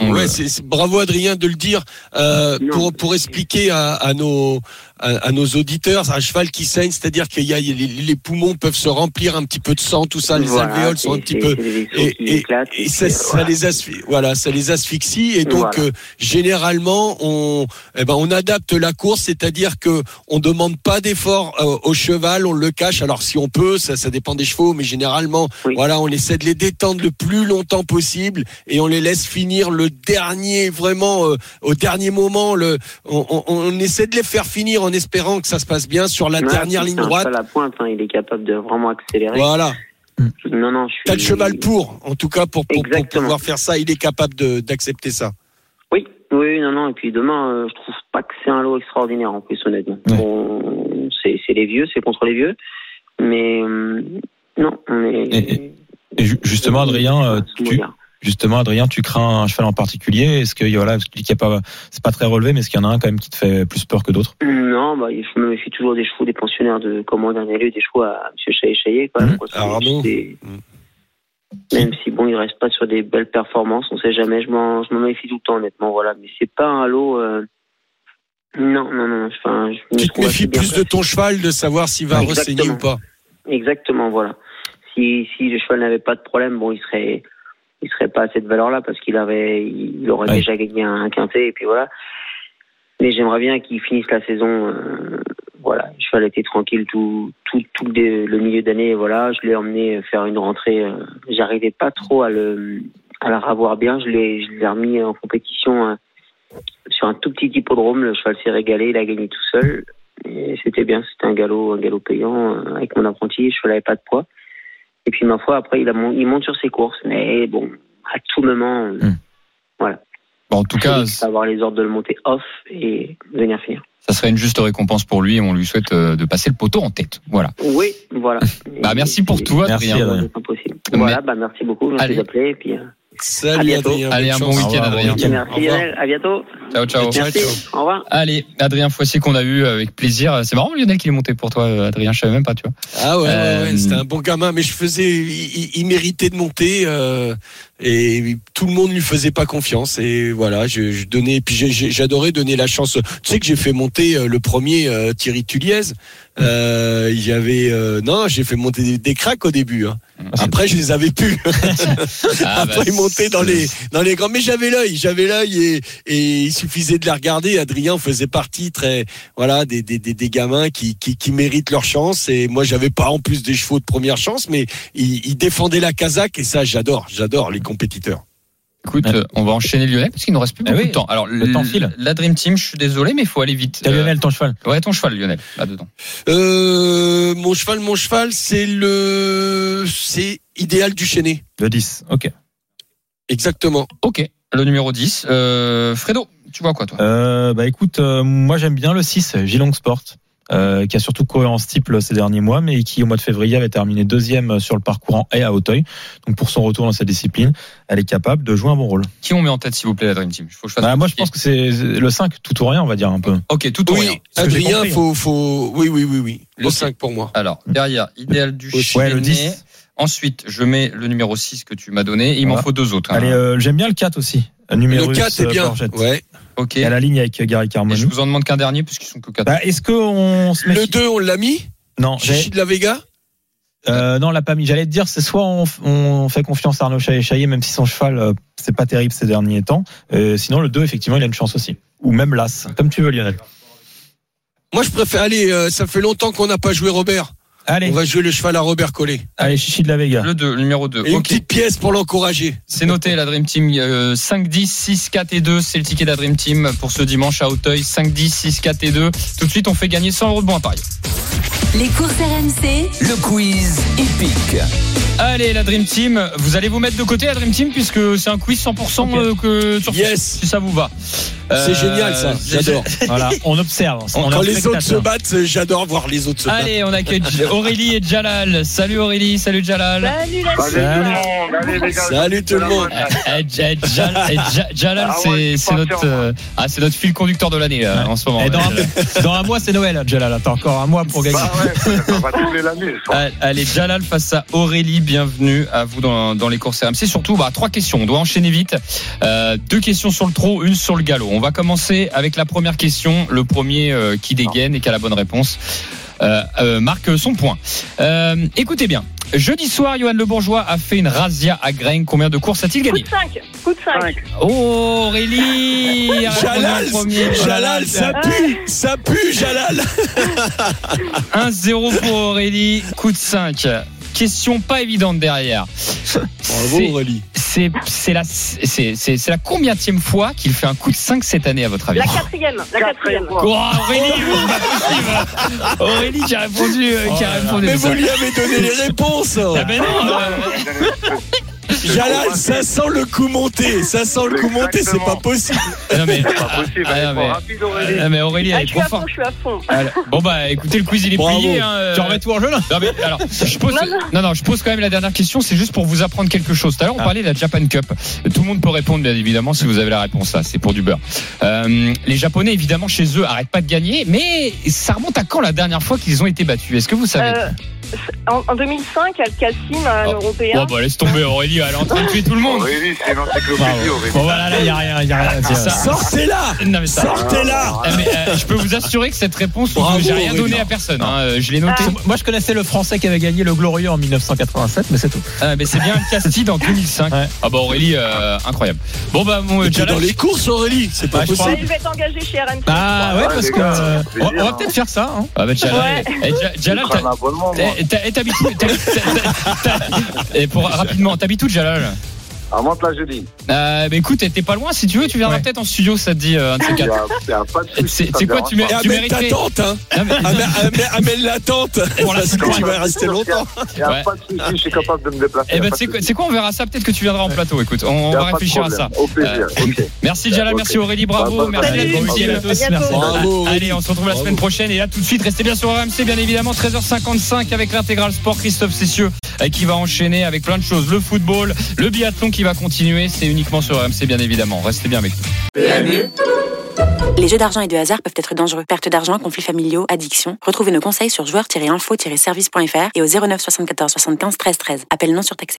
Ouais, c'est- bravo Adrien de le dire euh, pour pour expliquer à, à nos à, à nos auditeurs un cheval qui saigne, c'est-à-dire qu'il y a les, les poumons peuvent se remplir un petit peu de sang, tout ça, les Voilà, alvéoles sont un petit peu et, et- et ça, ça les asphyxie, voilà, ça les asphyxie et donc Voilà. euh, généralement on eh ben on adapte la course, c'est-à-dire que on demande pas d'effort euh, au cheval, on le cache. Alors si on peut, ça ça dépend des chevaux, mais généralement Oui. voilà, on essaie de les détendre le plus longtemps possible et on les laisse finir le dernier vraiment euh, au dernier moment le on, on, on essaie de les faire finir en espérant que ça se passe bien sur la Ouais, dernière ligne droite. à pointe, hein, il est capable de vraiment accélérer. Voilà. Non, non, je suis. T'as le cheval pour, en tout cas pour, pour, pour Exactement. pouvoir faire ça, il est capable de- d'accepter ça. Oui, oui, non, non. Et puis demain, euh, je trouve pas que c'est un lot extraordinaire en plus, honnêtement. Ouais. Bon, c'est c'est les vieux, c'est contre les vieux, mais euh, non, on est. Et- Et ju- justement, Adrien, euh, tu. Justement, Adrien, tu crains un cheval en particulier? Est-ce que voilà, parce que tu dis qu'il y a pas, c'est pas très relevé, mais est-ce qu'il y en a un quand même qui te fait plus peur que d'autres? Non, bah, je me méfie toujours des chevaux, des pensionnaires de comment dernier lieu, des chevaux à M. Chaillet-Chaillet, quand même. Quoi. Arnaud. c'est- Mhm. Même si bon, il reste pas sur des belles performances, on sait jamais. Je m'en, je m'en méfie tout le temps, honnêtement. Voilà, mais c'est pas un lot. euh, Non, non, non. Enfin, je me Tu te méfies plus de ton cheval, de savoir s'il va Exactement. ressaigner ou pas. Exactement, voilà. Si, si le cheval n'avait pas de problème, bon, il serait, il serait pas à cette valeur-là parce qu'il avait, il aurait Ouais. déjà gagné un quintet et puis voilà. Mais j'aimerais bien qu'il finisse la saison. euh, voilà, le cheval était tranquille tout, tout, tout le, le milieu d'année. Voilà, je l'ai emmené faire une rentrée. euh, J'arrivais pas trop à le, à la revoir bien. Je l'ai, je l'ai remis en compétition euh, sur un tout petit hippodrome. Le cheval s'est régalé, il a gagné tout seul. Et c'était bien, c'était un galop, un galop payant euh, avec mon apprenti. Le cheval n'avait pas de poids. Et puis ma foi, après, il, a mon- il monte sur ses courses. Mais bon, à tout moment, euh, Hmm. voilà. Bon, en tout cas, avoir les ordres de le monter off et venir finir. ça serait une juste récompense pour lui et on lui souhaite euh, de passer le poteau en tête. Voilà. Oui, voilà. Bah, merci pour tout, Merci, Adrien. Adrien. Impossible. Mais- Voilà, bah merci beaucoup. Merci d'appeler. Et puis, euh, Salut bientôt. Adrien. Allez, un bon week-end, Adrien. merci. Lionel. À bientôt. Ciao, ciao. Merci. ciao. Au revoir. Allez, Adrien Foissier qu'on a eu avec plaisir. C'est marrant Lionel qu'il est monté pour toi, euh, Adrien. Je savais même pas, tu vois. Ah ouais, ouais, Euh, ouais, c'était un bon gamin, mais je faisais, il méritait de monter. euh, et tout le monde lui faisait pas confiance. Et voilà je, je donnais puis j'ai- j'ai- j'adorais donner la chance. Tu sais que j'ai fait monter euh, le premier euh, Thierry Tuliez euh, j'avais euh, non j'ai fait monter des, des cracks au début hein. après je les avais plus. Ah, bah, après ils montaient dans les dans les grands. Mais j'avais l'œil j'avais l'œil et, et il suffisait de la regarder. Adrien faisait partie très voilà des, des, des, des gamins qui, qui, qui méritent leur chance. Et moi j'avais pas en plus des chevaux de première chance mais ils, ils défendaient la casaque et ça j'adore j'adore les compétiteurs Écoute, Ouais. euh, on va enchaîner Lionel parce qu'il nous reste plus Ah beaucoup oui, de temps. Alors, le temps file. La Dream Team, je suis désolé, mais il faut aller vite. T'as Euh, Lionel, ton cheval. Ouais, ton cheval, Lionel, là-dedans. euh, mon cheval mon cheval c'est le c'est idéal du Chénet Le 10. Ok. exactement Ok, le numéro 10. Euh, Fredo, tu vois quoi, toi? Euh, bah écoute, euh, moi j'aime bien le 6, Gilong Sport, euh, qui a surtout couru en steeple ces derniers mois, mais qui au mois de février avait terminé deuxième sur le parcours en haie à Auteuil. Donc pour son retour dans cette discipline, elle est capable de jouer un bon rôle. Qui on met en tête, s'il vous plaît, la Dream Team? Il faut que je fasse Bah, moi je pense que c'est le 5, tout ou rien, on va dire un peu. Ok, tout ou rien. oui j'ai Adrien compris. faut faut oui oui oui oui le Ok. 5 pour moi Alors, derrière, idéal du. Ouais, le 10. Ensuite, je mets le numéro 6 que tu m'as donné. Il m'en faut deux autres. hein. Allez, euh, j'aime bien le 4 aussi. Numéro le 4 c'est bien ouais ok. Et à la ligne avec Gary Et Carmoni. je vous en demande qu'un dernier, puisqu'ils sont que 4. Bah, est-ce qu'on se met le 2 on l'a mis Non, j'ai- Chichi de la Vega Euh, non, on l'a pas mis. J'allais te dire, c'est soit on, on fait confiance à Arnaud Chaillet, même si son cheval, euh, c'est pas terrible ces derniers temps. Euh, sinon, le 2, effectivement, il a une chance aussi. Ou même l'As, comme tu veux, Lionel. moi je préfère aller euh, ça fait longtemps qu'on n'a pas joué Robert Allez, on va jouer le cheval à Robert Collet allez, Chichi de la Vega. Le 2, le numéro 2. et une Ok. petite pièce pour l'encourager C'est noté, la Dream Team. euh, 5, 10, 6, 4 et 2. C'est le ticket de la Dream Team pour ce dimanche à Auteuil. 5, 10, 6, 4 et 2. Tout de suite, on fait gagner 100 euros de bons à Paris. Les courses RMC, Le quiz épique. Allez, la Dream Team. Vous allez vous mettre de côté, la Dream Team, puisque c'est un quiz 100% Ok. euh, que, sur Yes. si ça vous va. c'est Euh, génial ça j'adore Voilà, on observe. On quand les autres se battent j'adore voir les autres se battre Allez, on accueille Aurélie et Jalal. Salut Aurélie, salut Jalal. Salut la Salut. salut tout le monde Eh, eh, Jal- eh, Ja- Jalal, Ah c'est notre, euh, ah, c'est notre fil conducteur de l'année euh, en ce moment. Et dans, un, dans un mois, c'est Noël, Jalal. T'as encore un mois pour gagner. Bah. Ah, Allez, Jalal face à Aurélie, bienvenue à vous dans, dans les courses RMC. Surtout, bah, trois questions, on doit enchaîner vite. Euh, deux questions sur le trot, une sur le galop. On va commencer avec la première question. Le premier euh, qui dégaine et qui a la bonne réponse marque son point. Euh, écoutez bien, jeudi soir, Johan Le Bourgeois a fait une razzia à Grain. Combien de courses a-t-il Coup gagné de 5, coup de 5. Oh, Aurélie Jalal. Jalal, ça pue, ça pue, Jalal. 1-0 pour Aurélie, coup de 5. Question pas évidente derrière. Bravo C'est- Aurélie. C'est la c'est la combienième fois qu'il fait un coup de 5 cette année à votre avis? La quatrième, la quatrième. Oh, Aurélie, pas possible. Aurélie qui a répondu, euh, qui a répondu. Mais vous lui avez donné les réponses. Ah ben non, euh, Jalal, ça sent le coup monté. Ça sent le coup monté, c'est pas possible. non mais, C'est pas possible, ah, elle non, est mais- rapide Aurélie. ah, mais Aurélie Ah, elle est je suis trop à fond, forte. je suis à fond. Alors, Bon bah écoutez le quiz il est Bravo. plié. Hein, euh, Tu remets tout en jeu, là Non mais alors, je pose, Non, non. non non, je pose quand même la dernière question. C'est juste pour vous apprendre quelque chose. Tout à l'heure, on Ah. parlait de la Japan Cup. Tout le monde peut répondre, bien évidemment, si vous avez la réponse. Là, c'est pour du beurre. Euh, les Japonais, évidemment, chez eux, arrêtent pas de gagner. Mais ça remonte à quand la dernière fois qu'ils ont été battus? Est-ce que vous savez? Euh, en, en 2005, Al-Kassim, un Oh. européen. Oh bah laisse tomber Aurélie, elle est en train de tuer tout le monde. Aurélie, c'est une encyclopédie, Bravo. Aurélie. Bon, voilà, là, il n'y a rien, y a rien à dire. Ça- Sortez-la. Sortez-la. Ah, euh, je peux vous assurer que cette réponse, j'ai rien Aurélie. donné à personne. hein. Euh, Je l'ai noté. Ah. Moi, je connaissais le Français qui avait gagné le Glorieux en 1987, mais c'est tout. Ah, mais c'est bien Castille en 2005. Ouais. Ah bah Aurélie, euh, incroyable. Bon bah mon Jalal, dans les courses, Aurélie. C'est pas je possible. Il va être engagé chez RMC. Ah ouais, parce que on, va hein. peut-être faire ça. Hein. Ah bah Jalal, eh, Jalal, Eh, eh, t'habites où Et pour rapidement, t'habites où Jalal À là jeudi. euh, bah écoute, t'es pas loin. Si tu veux, tu viendras Ouais. peut-être en studio. Ça te dit euh, un de ces y quatre. y souci. C'est quoi tu, mets, Et tu amène ta tante, hein. Non, mais- Amène, amène- amène la tante. Pour la que seconde. tu vas rester longtemps. A Ouais. pas de souci, je suis capable de me déplacer. Eh y ben c'est quoi, souci. c'est quoi On verra ça. Peut-être que tu viendras en plateau. Écoute, on, y va réfléchir à ça. Au plaisir. Euh. Merci Jalal, Ok. merci Aurélie, bravo, Bah, bah, merci salut, à tous. merci. Bravo. Aurélie. Allez, on se retrouve la Bravo. semaine prochaine. Et là, tout de suite, restez bien sur RMC, bien évidemment. 13h55 avec l'intégral sport. Christophe Cessieux euh, qui va enchaîner avec plein de choses. Le football, le biathlon qui va continuer. C'est uniquement sur RMC, bien évidemment. Restez bien avec nous. Les jeux d'argent et de hasard peuvent être dangereux. Perte d'argent, conflits familiaux, addiction. Retrouvez nos conseils sur joueurs-info-service.fr et au 09 74 75 13 13. Appel non surtaxé.